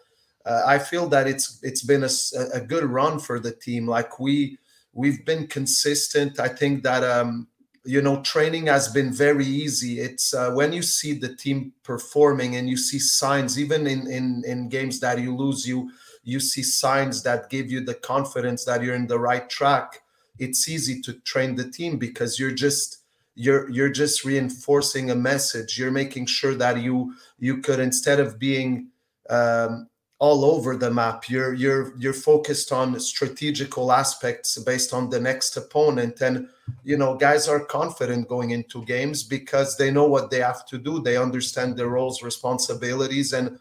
uh, I feel that it's it's been a, a good run for the team. Like we we've been consistent. I think that um, you know training has been very easy. It's uh, when you see the team performing and you see signs, even in in in games that you lose, you you see signs that give you the confidence that you're in the right track it's easy to train the team because you're just you're you're just reinforcing a message. You're making sure that you you could instead of being um, all over the map you're you're you're focused on strategical aspects based on the next opponent. And you know guys are confident going into games because they know what they have to do. They understand their roles responsibilities and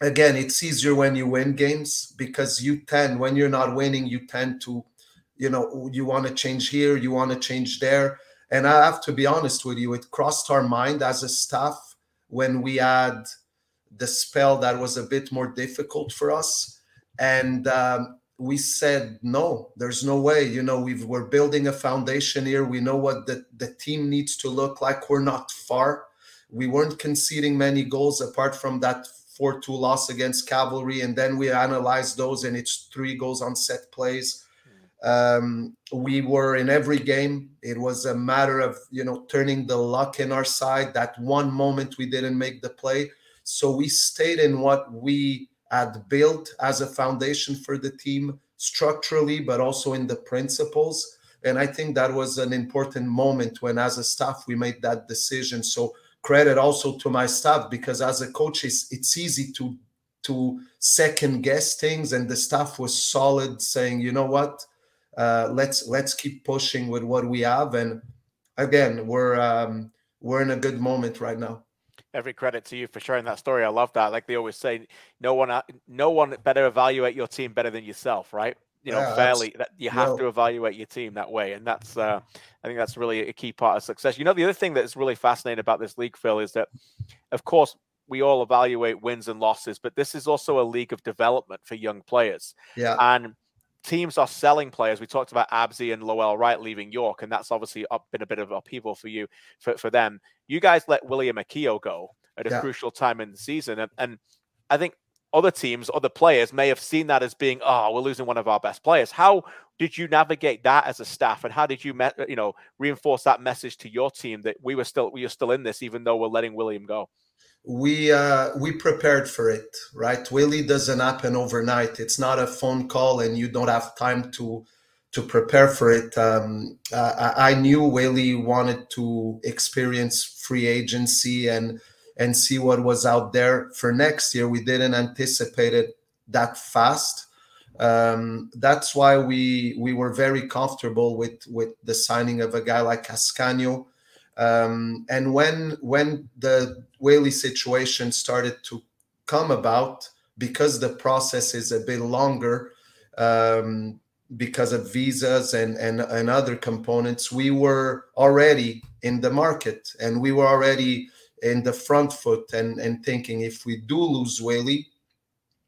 again, it's easier when you win games because you tend, when you're not winning, you tend to, you know, you want to change here, you want to change there. And I have to be honest with you, it crossed our mind as a staff when we had the spell that was a bit more difficult for us. And um, we said, no, there's no way. You know, we are building a foundation here. We know what the, the team needs to look like. We're not far. We weren't conceding many goals apart from that 4 2 loss against Cavalry. And then we analyzed those, and it's three goals on set plays. Um, we were in every game. It was a matter of, you know, turning the luck in our side. That one moment we didn't make the play. So we stayed in what we had built as a foundation for the team structurally, but also in the principles. And I think that was an important moment when, as a staff, we made that decision. So credit also to my staff because as a coach it's, it's easy to to second guess things and the staff was solid saying you know what? Uh, let's let's keep pushing with what we have. And again we're um, we're in a good moment right now. Every credit to you for sharing that story. I love that. Like they always say no one no one better evaluate your team better than yourself right you know, yeah, fairly that you have to evaluate your team that way. And that's uh I think that's really a key part of success. You know, the other thing that's really fascinating about this league, Phil, is that of course we all evaluate wins and losses, but this is also a league of development for young players. Yeah. And teams are selling players. We talked about Abzi and Lowell Wright leaving York, and that's obviously up, been a bit of upheaval for you for, for them. You guys let William Akio go at a yeah. crucial time in the season. And, and I think other teams, other players may have seen that as being, oh, we're losing one of our best players. How did you navigate that as a staff, and how did you, you know, reinforce that message to your team that we were still we are still in this, even though we're letting William go? We uh, we prepared for it, right? Willie doesn't happen overnight. It's not a phone call, and you don't have time to to prepare for it. Um, uh, I knew Willie wanted to experience free agency and and see what was out there for next year. We didn't anticipate it that fast. Um, that's why we we were very comfortable with with the signing of a guy like Ascanio. Um, and when when the Whaley situation started to come about, because the process is a bit longer, um, because of visas and, and and other components, we were already in the market, and we were already in the front foot and, and thinking if we do lose Whaley,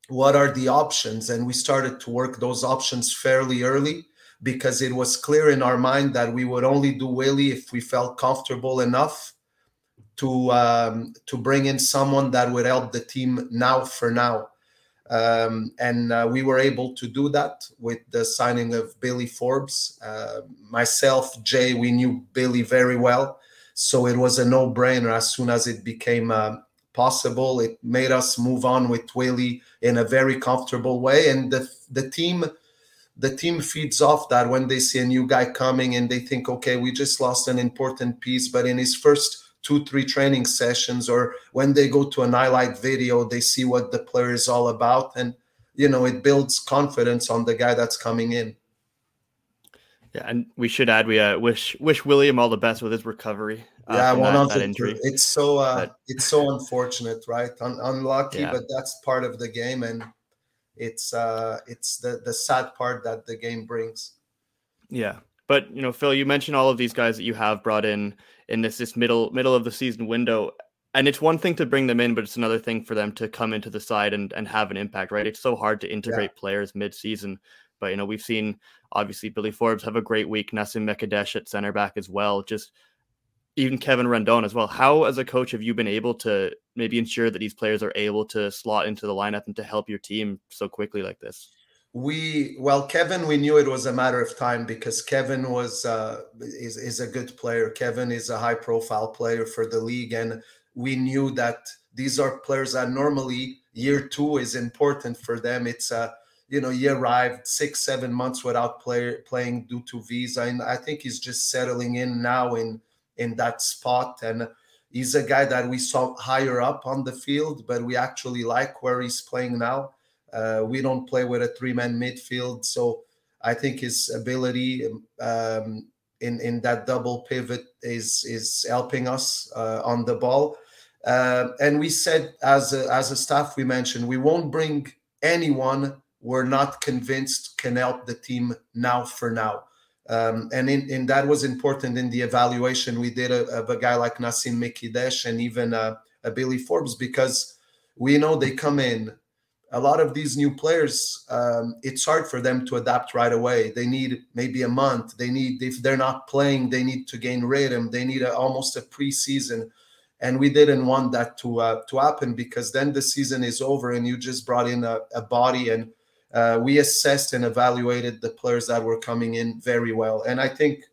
what are the options? And we started to work those options fairly early because it was clear in our mind that we would only do Whaley if we felt comfortable enough to um, to bring in someone that would help the team now for now. Um, and uh, we were able to do that with the signing of Billy Forbes. Uh, myself, Jay, we knew Billy very well. So it was a no brainer as soon as it became uh, possible. It made us move on with Willie in a very comfortable way. And the, the team the team feeds off that when they see a new guy coming and they think, okay, we just lost an important piece. But in his first two, three training sessions, or when they go to an highlight video, they see what the player is all about. And, you know, it builds confidence on the guy that's coming in. Yeah, and we should add we uh, wish wish William all the best with his recovery. Uh, yeah, one that, of that injury. It's so uh, but, it's so unfortunate, right? Un- unlucky, Yeah. but that's part of the game, and it's uh, it's the the sad part that the game brings. Yeah, but you know, Phil, you mentioned all of these guys that you have brought in in this this middle middle of the season window, and it's one thing to bring them in, but it's another thing for them to come into the side and and have an impact, right? It's so hard to integrate players mid season, but you know, we've seen obviously Billy Forbes have a great week, Nassim Mekideche at center back as well, just even Kevin Rendon as well. How, as a coach, have you been able to maybe ensure that these players are able to slot into the lineup and to help your team so quickly like this? We well, Kevin, we knew it was a matter of time because Kevin was uh, is is a good player. Kevin is a high profile player for the league, and we knew that these are players that normally year two is important for them. It's a you know he arrived six seven months without player playing due to visa, and I think he's just settling in now in in that spot and. He's a guy that we saw higher up on the field, but we actually like where he's playing now. Uh, we don't play with a three-man midfield, so I think his ability um, in in that double pivot is is helping us uh, on the ball. Uh, and we said as a, as a staff, we mentioned we won't bring anyone we're not convinced can help the team now for now. Um, and in, that was important in the evaluation. We did of, of a guy like Nassim Mekideche and even uh, a Billy Forbes because we know they come in. A lot of these new players um, it's hard for them to adapt right away. They need maybe a month. They need if they're not playing they need to gain rhythm. They need a, almost a preseason. And we didn't want that to uh, to happen because then the season is over and you just brought in a, a body and uh, we assessed and evaluated the players that were coming in very well. And i think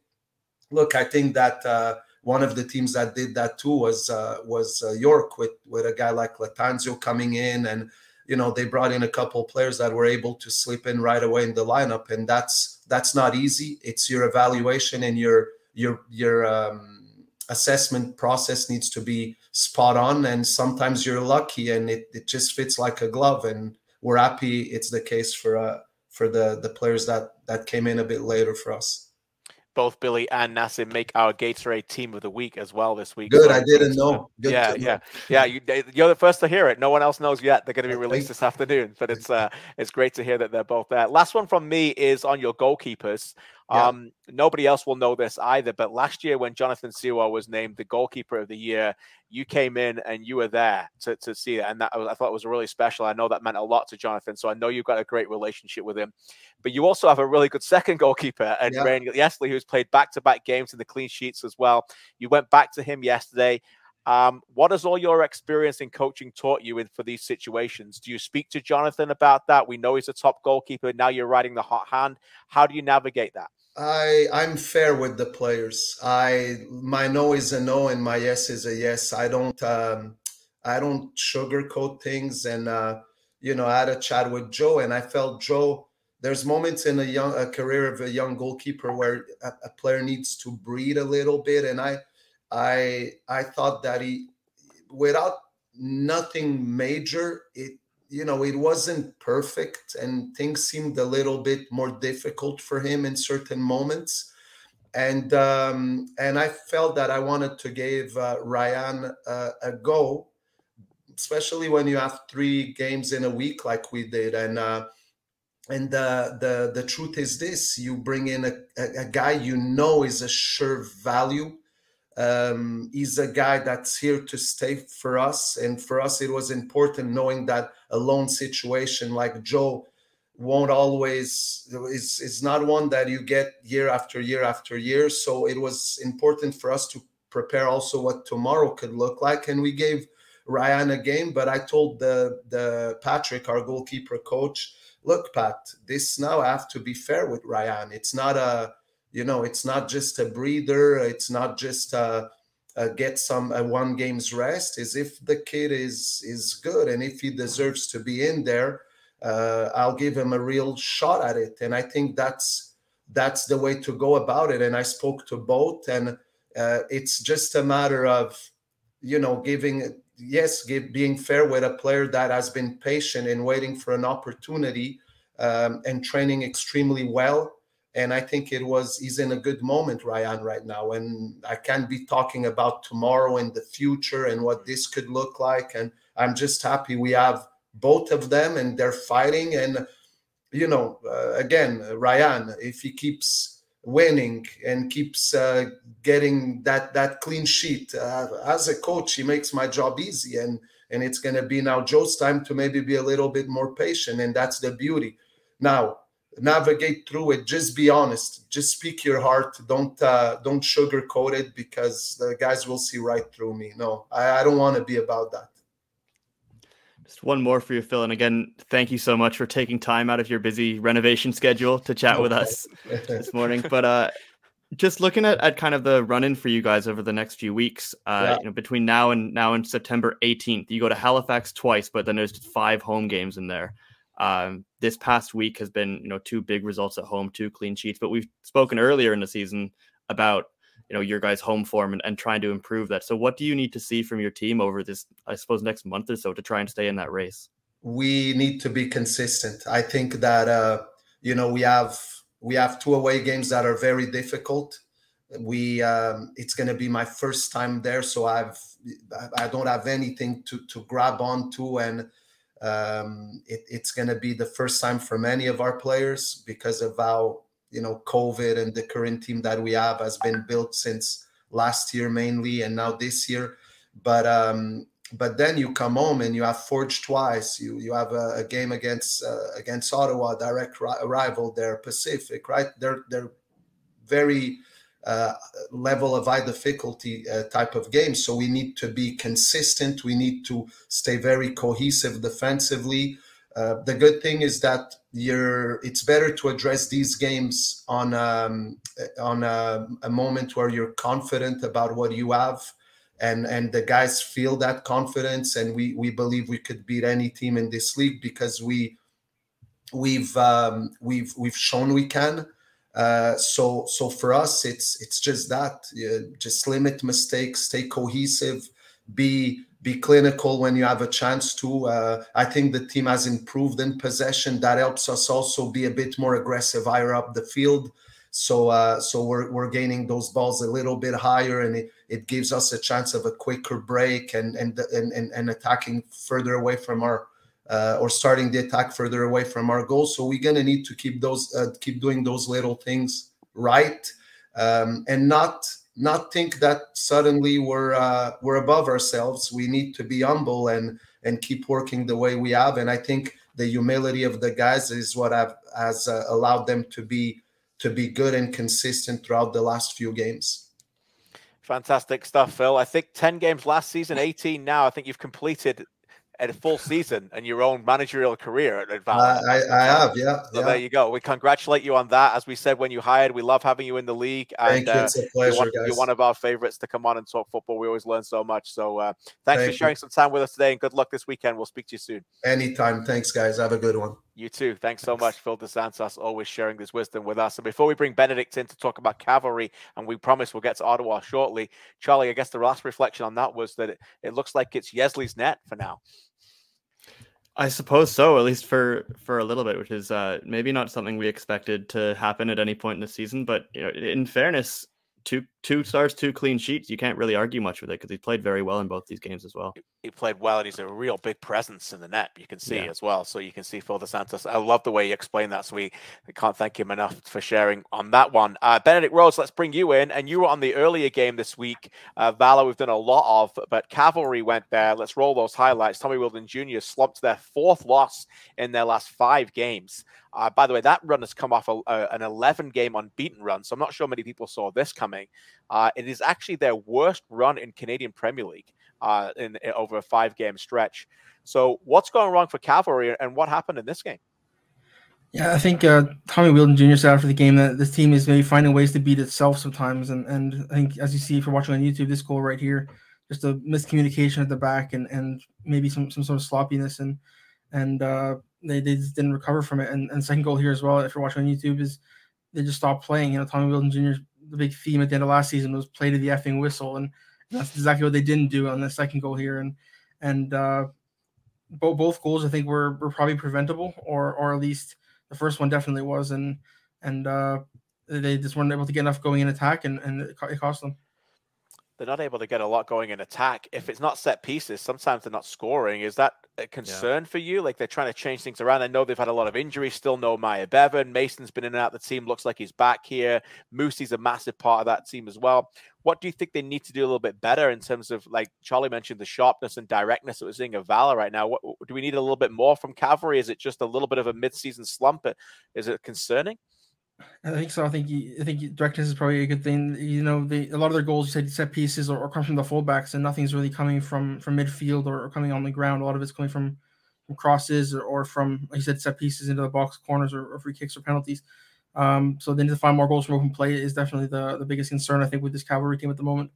look i think that uh, one of the teams that did that too was uh, was uh, york with with a guy like latanzio coming in and you know they brought in a couple players that were able to slip in right away in the lineup. And that's that's not easy. It's your evaluation and your your your um, assessment process needs to be spot on. And sometimes you're lucky and it, it just fits like a glove. And we're happy it's the case for uh for the the players that that came in a bit later for us both Billy and Nassim make our Gatorade team of the week as well this week. Good, So I didn't know. Good yeah, know. yeah, yeah. You, you're the first to hear it. No one else knows yet. They're going to be released this afternoon, but it's uh, it's great to hear that they're both there. Last one from me is on your goalkeepers. Yeah. Um, nobody else will know this either, but last year when Jonathan Sirois was named the goalkeeper of the year, you came in and you were there to, to see it, and that I thought was really special. I know that meant a lot to Jonathan, so I know you've got a great relationship with him. But you also have a really good second goalkeeper, and Yeah. Ryan Yesli, who's played back-to-back games in the clean sheets as well. You went back to him yesterday. Um, what has all your experience in coaching taught you in for these situations? Do you speak to Jonathan about that? We know he's a top goalkeeper. Now you're riding the hot hand. How do you navigate that? I I'm fair with the players. I my no is a no and my yes is a yes. I don't um I don't sugarcoat things and uh you know I had a chat with Joe and I felt Joe there's moments in a young a career of a young goalkeeper where a, a player needs to breathe a little bit and I I I thought that he without nothing major it you know it wasn't perfect and things seemed a little bit more difficult for him in certain moments. And um and i felt that i wanted to give uh, ryan uh, a go especially when you have three games in a week like we did. And uh and the the the truth is this you bring in a, a, a guy you know is a sure value um, he's a guy that's here to stay for us. And for us, it was important knowing that a loan situation like Joe won't always is is not one that you get year after year after year. So it was important for us to prepare also what tomorrow could look like. And we gave Ryan a game, but I told the the Patrick, our goalkeeper coach, look, Pat, this now I have to be fair with Ryan. It's not a you know it's not just a breather it's not just a, a get some a one game's rest is if the kid is is good and if he deserves to be in there uh, i'll give him a real shot at it. And i think that's that's the way to go about it. And i spoke to both and uh, it's just a matter of you know giving yes give, being fair with a player that has been patient and waiting for an opportunity um, and training extremely well and I think it was he's in a good moment, Ryan, right now. And I can't be talking about tomorrow and the future and what this could look like. And I'm just happy we have both of them and they're fighting. And you know, uh, again, Ryan, if he keeps winning and keeps uh, getting that that clean sheet uh, as a coach, he makes my job easy. And and it's going to be now Joe's time to maybe be a little bit more patient, and that's the beauty. Now navigate through it. Just be honest. Just speak your heart. Don't uh, don't sugarcoat it because the guys will see right through me. No i, I don't want to be about that. Just one more for you phil. And again thank you so much for taking time out of your busy renovation schedule to chat okay. with us this morning. But uh just looking at, at kind of the run in for you guys over the next few weeks uh yeah. you know between now and now and september 18th you go to halifax twice but then there's five home games in there um, this past week has been, you know, two big results at home, two clean sheets. But we've spoken earlier in the season about, you know, your guys' home form and, and trying to improve that. So, what do you need to see from your team over this, I suppose, next month or so to try and stay in that race? We need to be consistent. I think that, uh, you know, we have we have two away games that are very difficult. We um, it's going to be my first time there, so I've I don't have anything to to grab onto and um, it, it's going to be the first time for many of our players because of how you know COVID and the current team that we have has been built since last year mainly, and now this year. But um, but then you come home and you have Forge twice. You you have a, a game against uh, against Ottawa, direct ri- rival there, Pacific, right? They're they're very uh, level of high difficulty uh, type of game. So we need to be consistent. We need to stay very cohesive defensively. Uh, the good thing is that you're. It's better to address these games on um, on a, a, moment where you're confident about what you have, and and the guys feel that confidence, and we we believe we could beat any team in this league because we we've um, we've we've shown we can. Uh, so so for us, it's it's just that. Just limit mistakes, stay cohesive, be be clinical when you have a chance to. Uh, I think the team has improved in possession. That helps us also be a bit more aggressive higher up the field. So uh, so we're we're gaining those balls a little bit higher, and it, it gives us a chance of a quicker break and and and and, attacking further away from our or starting the attack further away from our goal. So we're gonna need to keep those uh, keep doing those little things right, um, and not not think that suddenly we're uh, we're above ourselves. We need to be humble and and keep working the way we have. And I think the humility of the guys is what I've, has uh, allowed them to be to be good and consistent throughout the last few games. Fantastic stuff, Phil. I think 10 games last season, 18 now. I think you've completed a full season and your own managerial career at Valor. I, I, have, yeah. So yeah. there you go. We congratulate you on that. As we said when you hired, we love having you in the league. And, Thank you. It's a pleasure, you're one, guys. You're one of our favorites to come on and talk football. We always learn so much. So uh, thanks Thank for sharing you. some time with us today and good luck this weekend. We'll speak to you soon. Anytime. Thanks, guys. Have a good one. You too. Thanks so much, Phil Dos Santos, always sharing this wisdom with us. And before we bring Benedict in to talk about cavalry, and we promise we'll get to Ottawa shortly, Charlie, I guess the last reflection on that was that it, it looks like it's Yesli's net for now. I suppose so, at least for for a little bit, which is uh, maybe not something we expected to happen at any point in the season. But you know, in fairness, two two stars, two clean sheets. You can't really argue much with it because he played very well in both these games as well. He played well, and he's a real big presence in the net. You can see yeah. as well. So you can see Phil Dos Santos. I love the way you explained that. So we can't thank him enough for sharing on that one. Uh, Benedict Rose, let's bring you in. And you were on the earlier game this week. Uh, Valor, we've done a lot of, but Cavalry went there. Let's roll those highlights. Tommy Wheeldon Jr. slumped their fourth loss in their last five games. Uh, by the way, that run has come off a, a, an 11 game unbeaten run. So I'm not sure many people saw this coming. Uh, it is actually their worst run in Canadian Premier League uh, in, in, over a five game stretch. So what's going wrong for Cavalry and what happened in this game? Yeah, I think uh, Tommy Wheeldon Jr. said after the game that this team is maybe finding ways to beat itself sometimes. And, and I think, as you see if you're watching on YouTube, this goal right here, just a miscommunication at the back and, and maybe some, some sort of sloppiness. And, and uh, they, they just didn't recover from it. And, and second goal here as well, if you're watching on YouTube, is they just stopped playing. You know, Tommy Wheeldon Jr. the big theme at the end of last season was play to the effing whistle, and that's exactly what they didn't do on the second goal here. And and uh, both both goals I think were were probably preventable, or or at least the first one definitely was. And and uh, they just weren't able to get enough going in attack, and and it cost them they're not able to get a lot going in attack. If it's not set pieces, sometimes they're not scoring. Is that a concern yeah. for you? Like they're trying to change things around. I know they've had a lot of injuries. Still no Myer Bevan. Mason's been in and out the team. Looks like he's back here. Musse's a massive part of that team as well. What do you think they need to do a little bit better in terms of like Charlie mentioned the sharpness and directness that we're seeing of Valor right now? What do we need a little bit more from Cavalry? Is it just a little bit of a mid-season slump? Is it concerning? I think so. I think I think directness is probably a good thing. You know, the a lot of their goals you said set pieces or, or come from the fullbacks, and nothing's really coming from from midfield or, or, coming on the ground. A lot of it's coming from from crosses or, or from like you said set pieces into the box corners or, or free kicks or penalties. Um, so they need to find more goals from open play is definitely the the biggest concern I think with this cavalry team at the moment.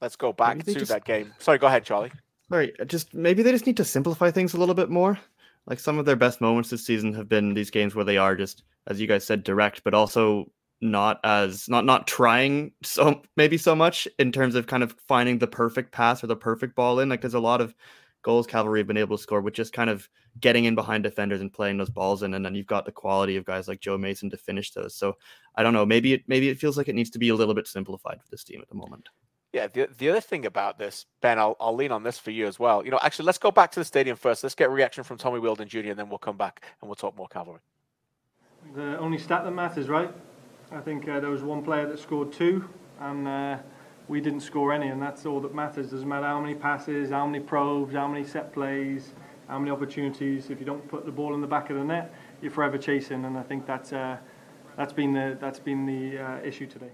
Let's go back to just, that game. Sorry, go ahead, Charlie. Sorry, just maybe they just need to simplify things a little bit more. Like some of their best moments this season have been these games where they are just as you guys said, direct, but also not as not not trying so maybe so much in terms of kind of finding the perfect pass or the perfect ball in. Like there's a lot of goals cavalry have been able to score with just kind of getting in behind defenders and playing those balls in and then you've got the quality of guys like joe mason to finish those so i don't know maybe it maybe it feels like it needs to be a little bit simplified for this team at the moment yeah, the, the other thing about this, Ben, I'll, I'll lean on this for you as well. You know, actually, let's go back to the stadium first. Let's get reaction from Tommy Wheeldon Jr., and then we'll come back and we'll talk more cavalry the only stat that matters, right? I think uh, there was one player that scored two, and uh, we didn't score any, and that's all that matters. Doesn't matter how many passes, how many probes, how many set plays, how many opportunities. If you don't put the ball in the back of the net, you're forever chasing, and I think that's uh, that's been the that's been the uh, issue today.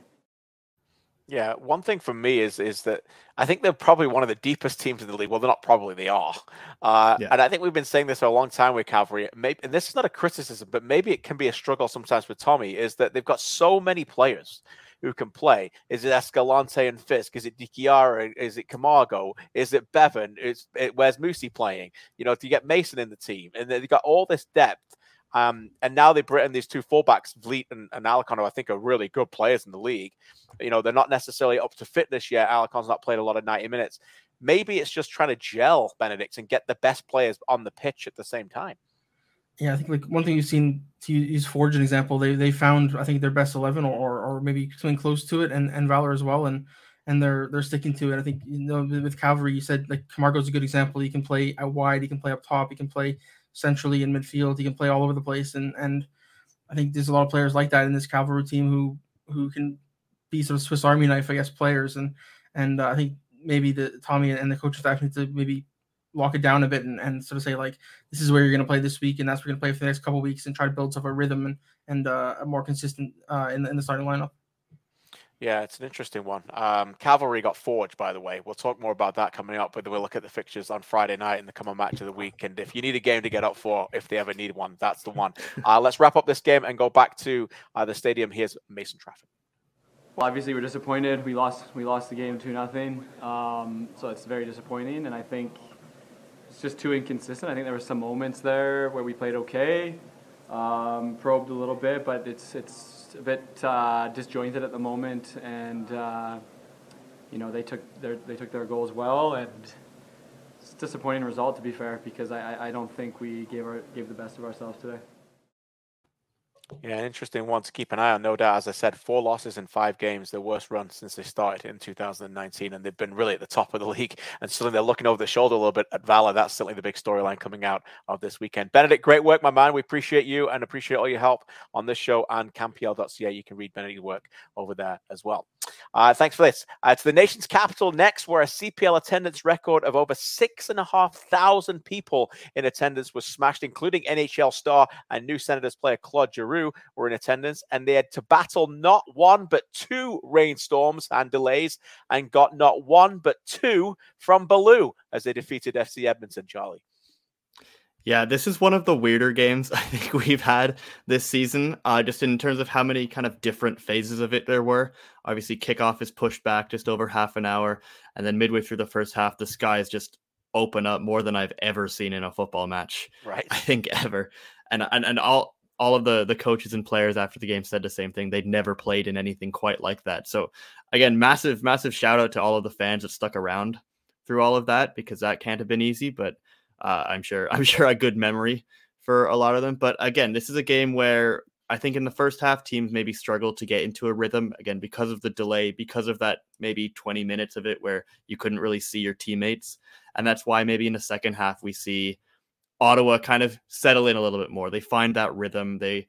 Yeah, one thing for me is is that I think they're probably one of the deepest teams in the league. Well, they're not probably, they are. Uh, yeah. And I think we've been saying this for a long time with Cavalry. Maybe, and this is not a criticism, but maybe it can be a struggle sometimes with Tommy. Is that they've got so many players who can play. Is it Escalante and Fisk? Is it Dichiara? Is it Camargo? Is it Bevan? Is it, where's Musse playing? You know, to get Mason in the team, and they've got all this depth. Um, and now they bring in these two fullbacks, Vliet and, and Alicon, I think are really good players in the league. You know, they're not necessarily up to fitness yet. Alicon's not played a lot of 90 minutes. Maybe it's just trying to gel Benedict and get the best players on the pitch at the same time. Yeah, I think like one thing you've seen to use Forge an example, they they found I think their best eleven or or maybe something close to it, and and Valor as well, and and they're they're sticking to it. I think you know with Cavalry, you said like Camargo's a good example. He can play out wide, he can play up top, he can play centrally in midfield. He can play all over the place, and and I think there's a lot of players like that in this cavalry team who who can be sort of Swiss Army knife, I guess, players. And and uh, I think maybe the Tommy and the coaching staff need to maybe lock it down a bit and, and sort of say like this is where you're going to play this week and that's where you're going to play for the next couple weeks and try to build of a rhythm and and uh, a more consistent uh, in, in the starting lineup. Yeah, it's an interesting one. Um, Cavalry got forged, by the way. We'll talk more about that coming up, but we'll look at the fixtures on Friday night and the coming match of the week. And if you need a game to get up for, if they ever need one, that's the one. Uh, let's wrap up this game and go back to uh, the stadium. Here's Mason Trafford. Well, obviously we're disappointed. We lost. We lost the game two nothing. Um, so it's very disappointing, and I think it's just too inconsistent. I think there were some moments there where we played okay, um, probed a little bit, but it's it's a bit uh, disjointed at the moment, and uh, you know they took their they took their goals well, and it's a disappointing result to be fair because I, I don't think we gave our gave the best of ourselves today. Yeah, interesting one to keep an eye on, no doubt. As I said, four losses in five games, the worst run since they started in 2019, and they've been really at the top of the league. And suddenly they're looking over the shoulder a little bit at Valor. That's certainly the big storyline coming out of this weekend. Benedict, great work, my man. We appreciate you and appreciate all your help on this show and CanPL.ca. You can read Benedict's work over there as well. Uh, thanks for this. Uh, to the nation's capital next, where a CPL attendance record of over six and a half thousand people in attendance was smashed, including NHL star and new Senators player Claude Giroux were in attendance, and they had to battle not one but two rainstorms and delays, and got not one but two from Ballou as they defeated FC Edmonton. Charlie. Yeah, this is one of the weirder games I think we've had this season, uh, just in terms of how many kind of different phases of it there were. Obviously, kickoff is pushed back just over half an hour, and then midway through the first half, the skies just open up more than I've ever seen in a football match. Right. I think ever. And and and all all of the the coaches and players after the game said the same thing. They'd never played in anything quite like that. So again, massive massive shout out to all of the fans that stuck around through all of that because that can't have been easy, but uh, I'm sure I'm sure a good memory for a lot of them. But again, this is a game where I think in the first half, teams maybe struggled to get into a rhythm again because of the delay, because of that maybe 20 minutes of it where you couldn't really see your teammates. And that's why maybe in the second half, we see Ottawa kind of settle in a little bit more. They find that rhythm. They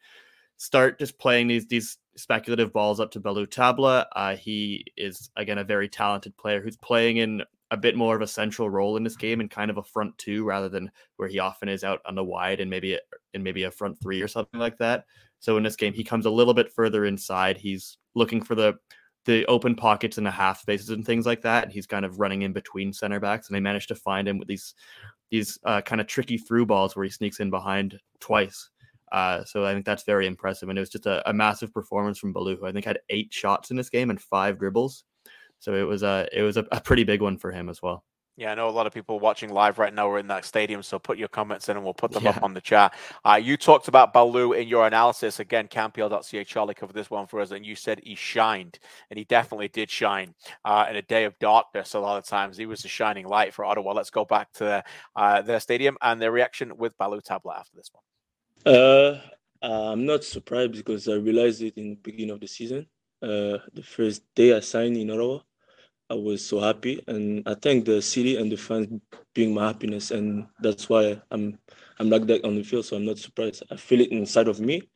start just playing these these speculative balls up to Ballou Tabla. Uh, he is again a very talented player who's playing in a bit more of a central role in this game and kind of a front two rather than where he often is out on the wide and maybe in maybe a front three or something like that. So in this game, he comes a little bit further inside. He's looking for the the open pockets and the half spaces and things like that. And he's kind of running in between center backs, and they managed to find him with these these uh, kind of tricky through balls where he sneaks in behind twice. Uh, so I think that's very impressive, and it was just a, a massive performance from Ballou, who I think had eight shots in this game and five dribbles. So it was a it was a, a pretty big one for him as well. Yeah, I know a lot of people watching live right now are in that stadium, so put your comments in and we'll put them yeah. up on the chat. Uh, you talked about Ballou in your analysis. Again, CanPL.ca Charlie covered this one for us, and you said he shined, and he definitely did shine uh, in a day of darkness a lot of times. He was a shining light for Ottawa. Let's go back to uh, their stadium and their reaction with Ballou Tabla after this one. Uh, I'm not surprised because I realized it in the beginning of the season. Uh, the first day I signed in Ottawa, I was so happy, and I thank the city and the fans being my happiness, and that's why I'm I'm like that on the field. So I'm not surprised. I feel it inside of me,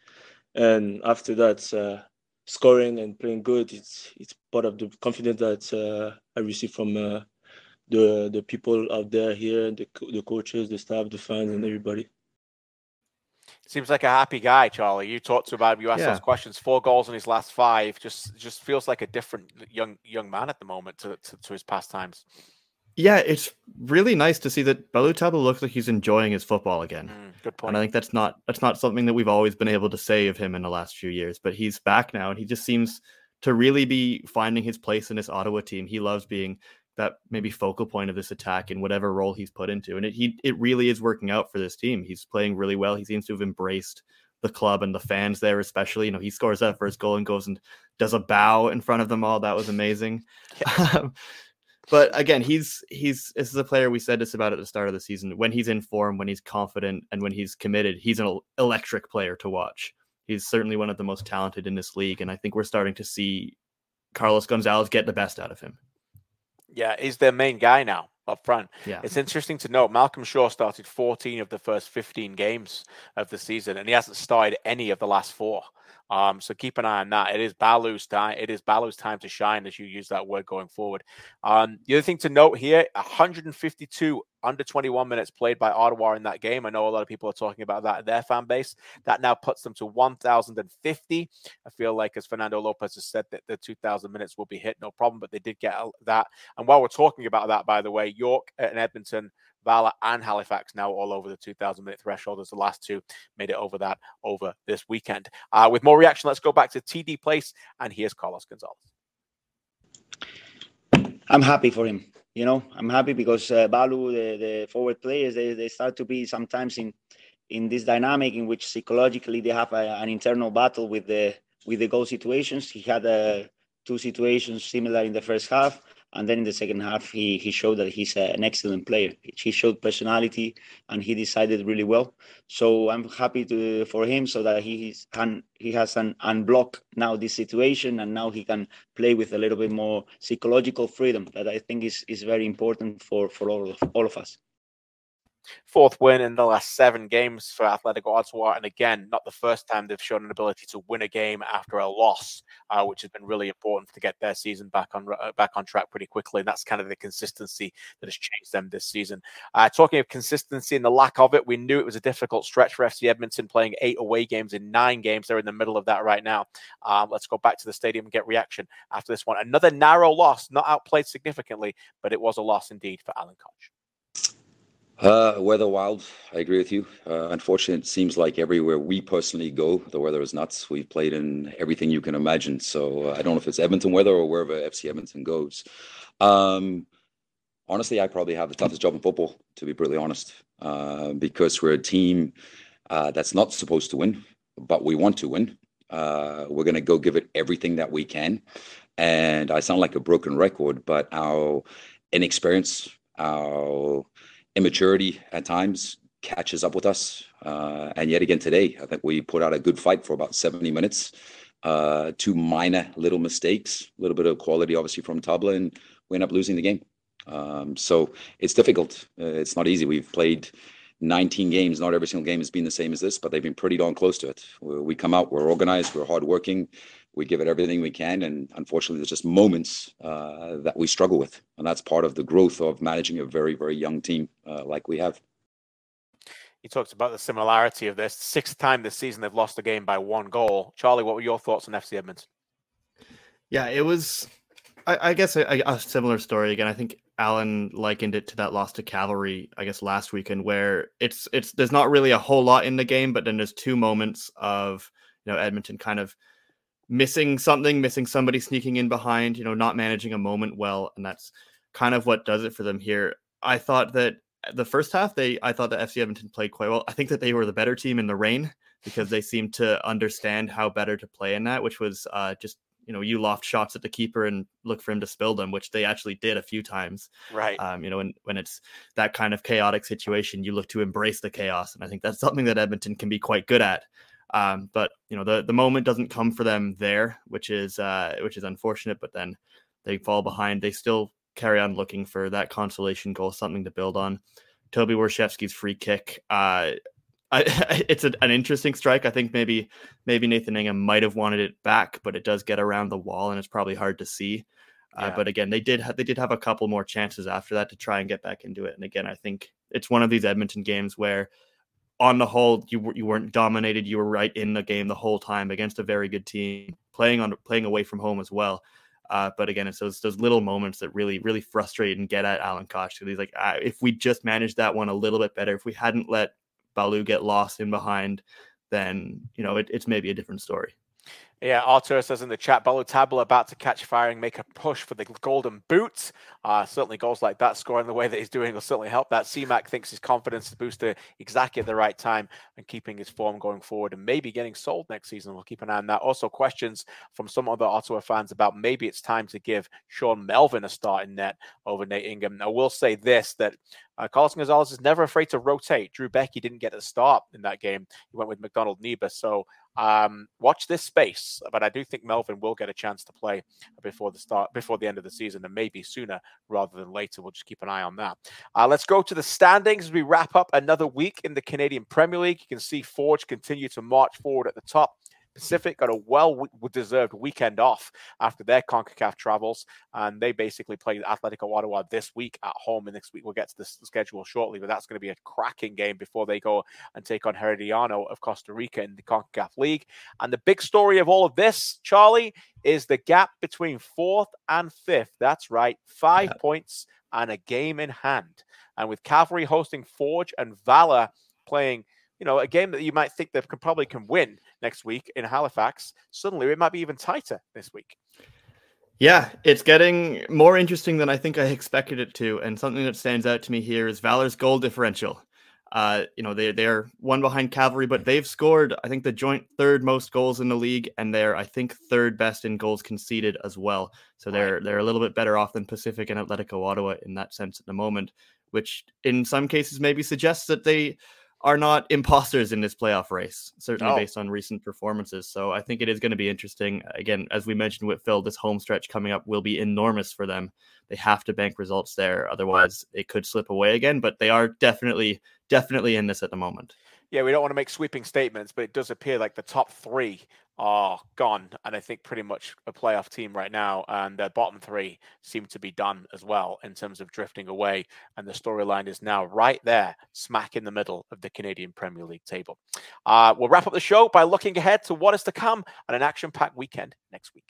and after that, uh, scoring and playing good, it's it's part of the confidence that uh, I receive from uh, the the people out there here, the the coaches, the staff, the fans, and everybody. Seems like a happy guy, Charlie. You talked to about him. You asked yeah. those questions. Four goals in his last five. Just just feels like a different young young man at the moment to, to, to his past times. Yeah, it's really nice to see that Ballou Tabla looks like he's enjoying his football again. Mm, good point. And I think that's not that's not something that we've always been able to say of him in the last few years. But he's back now, and he just seems to really be finding his place in this Ottawa team. He loves being that maybe focal point of this attack in whatever role he's put into. And it he it really is working out for this team. He's playing really well. He seems to have embraced the club and the fans there, especially. You know, he scores that first goal and goes and does a bow in front of them all. That was amazing. Um, but again, he's he's this is a player we said this about at the start of the season. When he's in form, when he's confident, and when he's committed, he's an electric player to watch. He's certainly one of the most talented in this league, and I think we're starting to see Carlos Gonzalez get the best out of him. Yeah, he's their main guy now up front. Yeah. It's interesting to note Malcolm Shaw started 14 of the first 15 games of the season, and he hasn't started any of the last four. Um, so keep an eye on that. It is Ballou's time. It is Ballou's time to shine, as you use that word going forward. Um, the other thing to note here: 152 under 21 minutes played by Ottawa in that game. I know a lot of people are talking about that in their fan base. That now puts them to 1,050. I feel like, as Fernando Lopez has said, that the 2,000 minutes will be hit, no problem. But they did get that. And while we're talking about that, by the way, York and Edmonton Valor and Halifax now all over the 2,000 minute threshold as the last two made it over that over this weekend. Uh, with more reaction, let's go back to TD Place, and here's Carlos Gonzalez. I'm happy for him. You know, I'm happy because uh, Ballou, the, the forward players, they, they start to be sometimes in in this dynamic in which psychologically they have a, an internal battle with the with the goal situations. He had uh, two situations similar in the first half, and then in the second half, he he showed that he's a, an excellent player. He showed personality, and he decided really well. So I'm happy to for him, so that he can he has an unblock now this situation, and now he can play with a little bit more psychological freedom. That I think is is very important for for all of all of us. Fourth win in the last seven games for Atletico Ottawa, and again, not the first time they've shown an ability to win a game after a loss, uh, which has been really important to get their season back on uh, back on track pretty quickly. And that's kind of the consistency that has changed them this season. Uh, talking of consistency and the lack of it, we knew it was a difficult stretch for FC Edmonton, playing eight away games in nine games. They're in the middle of that right now. Um, let's go back to the stadium and get reaction after this one. Another narrow loss, not outplayed significantly, but it was a loss indeed for Alan Koch. Uh, weather wild. I agree with you. Uh, unfortunately, it seems like everywhere we personally go, the weather is nuts. We've played in everything you can imagine. So uh, I don't know if it's Edmonton weather or wherever FC Edmonton goes. Um, honestly, I probably have the toughest job in football, to be brutally honest, uh, because we're a team uh, that's not supposed to win, but we want to win. Uh, we're going to go give it everything that we can. And I sound like a broken record, but our inexperience, our immaturity at times catches up with us. Uh, and yet again today, I think we put out a good fight for about 70 minutes. Uh, two minor little mistakes, a little bit of quality, obviously, from Tabla, and we end up losing the game. Um, so it's difficult. Uh, it's not easy. We've played 19 games. Not every single game has been the same as this, but they've been pretty darn close to it. We come out, we're organized, we're hardworking, we give it everything we can, and unfortunately, there's just moments uh, that we struggle with, and that's part of the growth of managing a very, very young team uh, like we have. He talked about the similarity of this. Sixth time this season they've lost a game by one goal. Charlie, what were your thoughts on FC Edmonton? Yeah, it was, I, I guess, a, a, similar story again. I think Alan likened it to that loss to Cavalry, I guess, last weekend, where it's it's there's not really a whole lot in the game, but then there's two moments of you know Edmonton kind of missing something, missing somebody sneaking in behind, you know, not managing a moment well, and that's kind of what does it for them here. I thought that the first half, they I thought that FC Edmonton played quite well. I think that they were the better team in the rain because they seemed to understand how better to play in that, which was uh, just you know you loft shots at the keeper and look for him to spill them, which they actually did a few times. Right. Um, you know, when when it's that kind of chaotic situation, you look to embrace the chaos, and I think that's something that Edmonton can be quite good at. Um, but you know the the moment doesn't come for them there, which is uh, which is unfortunate. But then they fall behind. They still carry on looking for that consolation goal, something to build on. Toby Warschewski's free kick. Uh, I, it's a, an interesting strike. I think maybe maybe Nathan Ingham might have wanted it back, but it does get around the wall and it's probably hard to see. Uh, yeah. but again, they did ha- they did have a couple more chances after that to try and get back into it. And again, I think it's one of these Edmonton games where, on the whole, you you weren't dominated. You were right in the game the whole time against a very good team, playing on playing away from home as well. Uh, but again, it's those those little moments that really really frustrate and get at Alan Koch. He's like, if we just managed that one a little bit better, if we hadn't let Ballou get lost in behind, then you know it, it's maybe a different story. Yeah, Artur says in the chat, Ballou Tabla about to catch fire and make a push for the golden boots. Uh, certainly goals like that, scoring the way that he's doing will certainly help that. CMAC thinks his confidence is boosted exactly at the right time and keeping his form going forward and maybe getting sold next season. We'll keep an eye on that. Also, questions from some other Ottawa fans about maybe it's time to give Sean Melvin a start in net over Nate Ingham. I will say this that uh, Carlos Gonzalez is never afraid to rotate. Drew Beckie didn't get a start in that game. He went with McDonald Neba. So um, watch this space, but I do think Melvin will get a chance to play before the start, before the end of the season, and maybe sooner rather than later. We'll just keep an eye on that. Uh, let's go to the standings as we wrap up another week in the Canadian Premier League. You can see Forge continue to march forward at the top. Pacific got a well deserved weekend off after their CONCACAF travels, and they basically played Atletico Ottawa this week at home. And next week we'll get to the schedule shortly, but that's going to be a cracking game before they go and take on Herediano of Costa Rica in the CONCACAF League. And the big story of all of this, Charlie, is the gap between fourth and fifth. That's right, five yeah. points and a game in hand. And with Cavalry hosting Forge and Valor playing you know, a game that you might think they can probably can win next week in Halifax, suddenly it might be even tighter this week. Yeah, it's getting more interesting than I think I expected it to. And something that stands out to me here is Valor's goal differential. Uh, you know, they they're one behind Cavalry, but they've scored, I think, the joint third most goals in the league, and they're, I think, third best in goals conceded as well. So they're they're a little bit better off than Pacific and Atletico Ottawa in that sense at the moment, which in some cases maybe suggests that they are not imposters in this playoff race, certainly based on recent performances. So I think it is going to be interesting. Again, as we mentioned with Phil, this home stretch coming up will be enormous for them. They have to bank results there, otherwise it could slip away again. But they are definitely, definitely in this at the moment. Yeah, we don't want to make sweeping statements, but it does appear like the top three are gone, and I think pretty much a playoff team right now, and their bottom three seem to be done as well in terms of drifting away. And the storyline is now right there, smack in the middle of the Canadian Premier League table. Uh, we'll wrap up the show by looking ahead to what is to come on an action-packed weekend next week.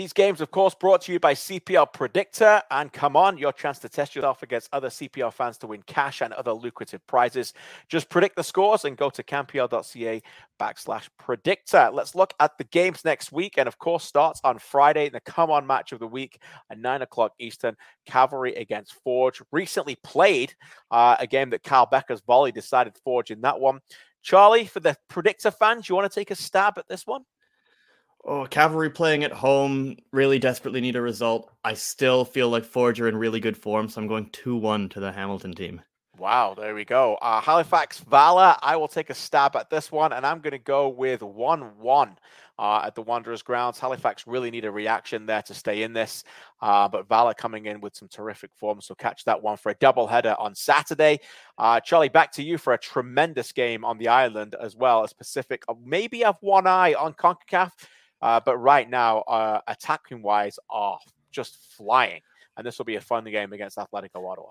These games, of course, brought to you by CPL Predictor. And come on, your chance to test yourself against other CPL fans to win cash and other lucrative prizes. Just predict the scores and go to CanPL.ca backslash predictor. Let's look at the games next week. And of course, starts on Friday, in the come on match of the week at nine o'clock Eastern. Cavalry against Forge. Recently played uh, a game that Carl Bekker's volley decided Forge in that one. Charlie, for the predictor fans, you want to take a stab at this one? Oh, Cavalry playing at home really desperately need a result. I still feel like Forge are in really good form, so I'm going 2 1 to the Hamilton team. Wow, there we go. Uh, Halifax Valor, I will take a stab at this one, and I'm going to go with 1 1 uh, at the Wanderers grounds. Halifax really need a reaction there to stay in this, uh, but Valor coming in with some terrific form. So catch that one for a double header on Saturday. Uh, Charlie, back to you for a tremendous game on the island as well as Pacific. Uh, maybe have one eye on CONCACAF, uh, but right now, uh, attacking wise, are just flying. And this will be a fun game against Atletico Ottawa.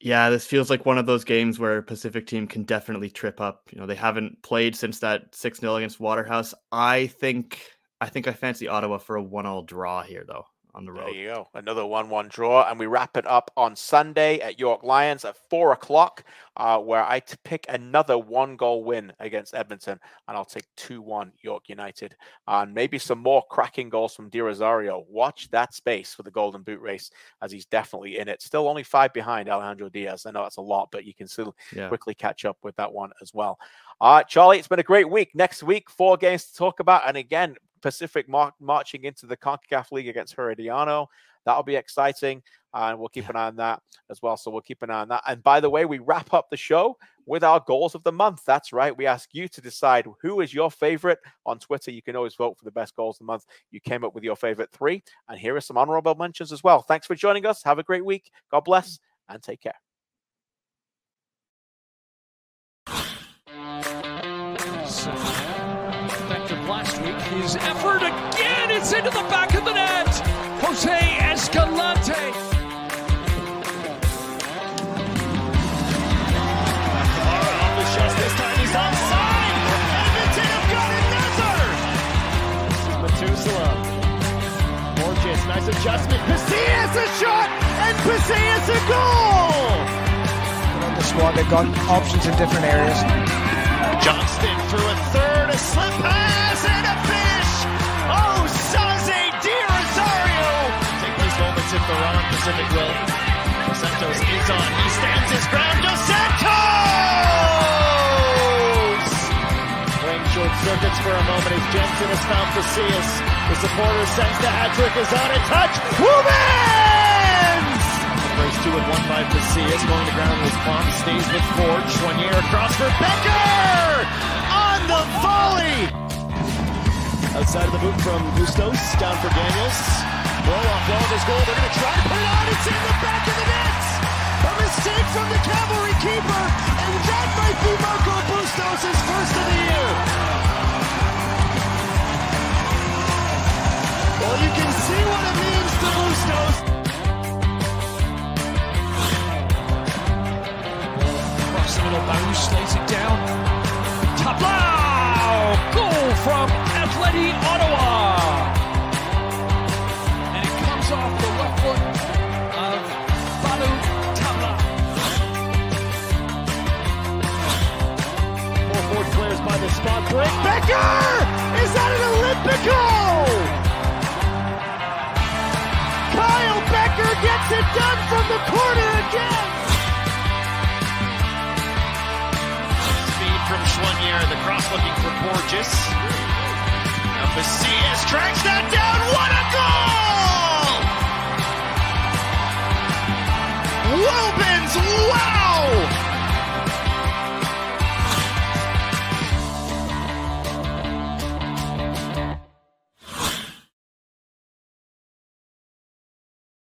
Yeah, this feels like one of those games where Pacific team can definitely trip up. You know, they haven't played since that 6-0 against Waterhouse. I think I think I fancy Ottawa for a one-all draw here though on the road. There you go. Another 1 1 draw. And we wrap it up on Sunday at York Lions at 4 o'clock, uh, where I t- pick another one goal win against Edmonton. And I'll take 2 1 York United. and maybe some more cracking goals from Di Rosario. Watch that space for the Golden Boot race as he's definitely in it. Still only five behind Alejandro Diaz. I know that's a lot, but you can still Yeah. quickly catch up with that one as well. All right, Charlie, it's been a great week. Next week, four games to talk about. And again, Pacific mar- marching into the CONCACAF League against Herediano. That'll be exciting. And we'll keep an eye on that as well. So we'll keep an eye on that. And by the way, we wrap up the show with our goals of the month. That's right. We ask you to decide who is your favorite on Twitter. You can always vote for the best goals of the month. You came up with your favorite three. And here are some honorable mentions as well. Thanks for joining us. Have a great week. God bless and take care. His effort again. It's into the back of the net. Jose Escalante. Off the shots this time. He's onside. Edmonton have got another. Matusala. Borges, nice adjustment. Pasillas a shot, and Pasillas a goal. on the squad. They've got options in different areas. Johnston through a third, a slip pass, moments if Pacific will. Dos Santos is on. He stands his ground. Dos Santos! Playing short circuits for a moment as Jensen has found Pasillas. The supporter sense the hat trick is on a touch. Women's! First two and one by Pasillas. Going to ground with Plum. Stays with Ford. Choinière across for Bekker! On the volley! Outside of the boot from Bustos. Down for Daniels. Roll off Walder's goal. They're going to try to put it on. It's in the back of the net! A mistake from the cavalry keeper. And that might be Marco Bustos' first of the year. Well, you can see what it means to Bustos. The middle, slays it down. Tabla! Goal from Atleti Ottawa. Spot break. Bekker! Is that an Olympico? Kyle Bekker gets it done from the corner again. Speed from Choinière, the cross looking for Borges. Now Macias tracks that down. What a goal! Woobens, wow!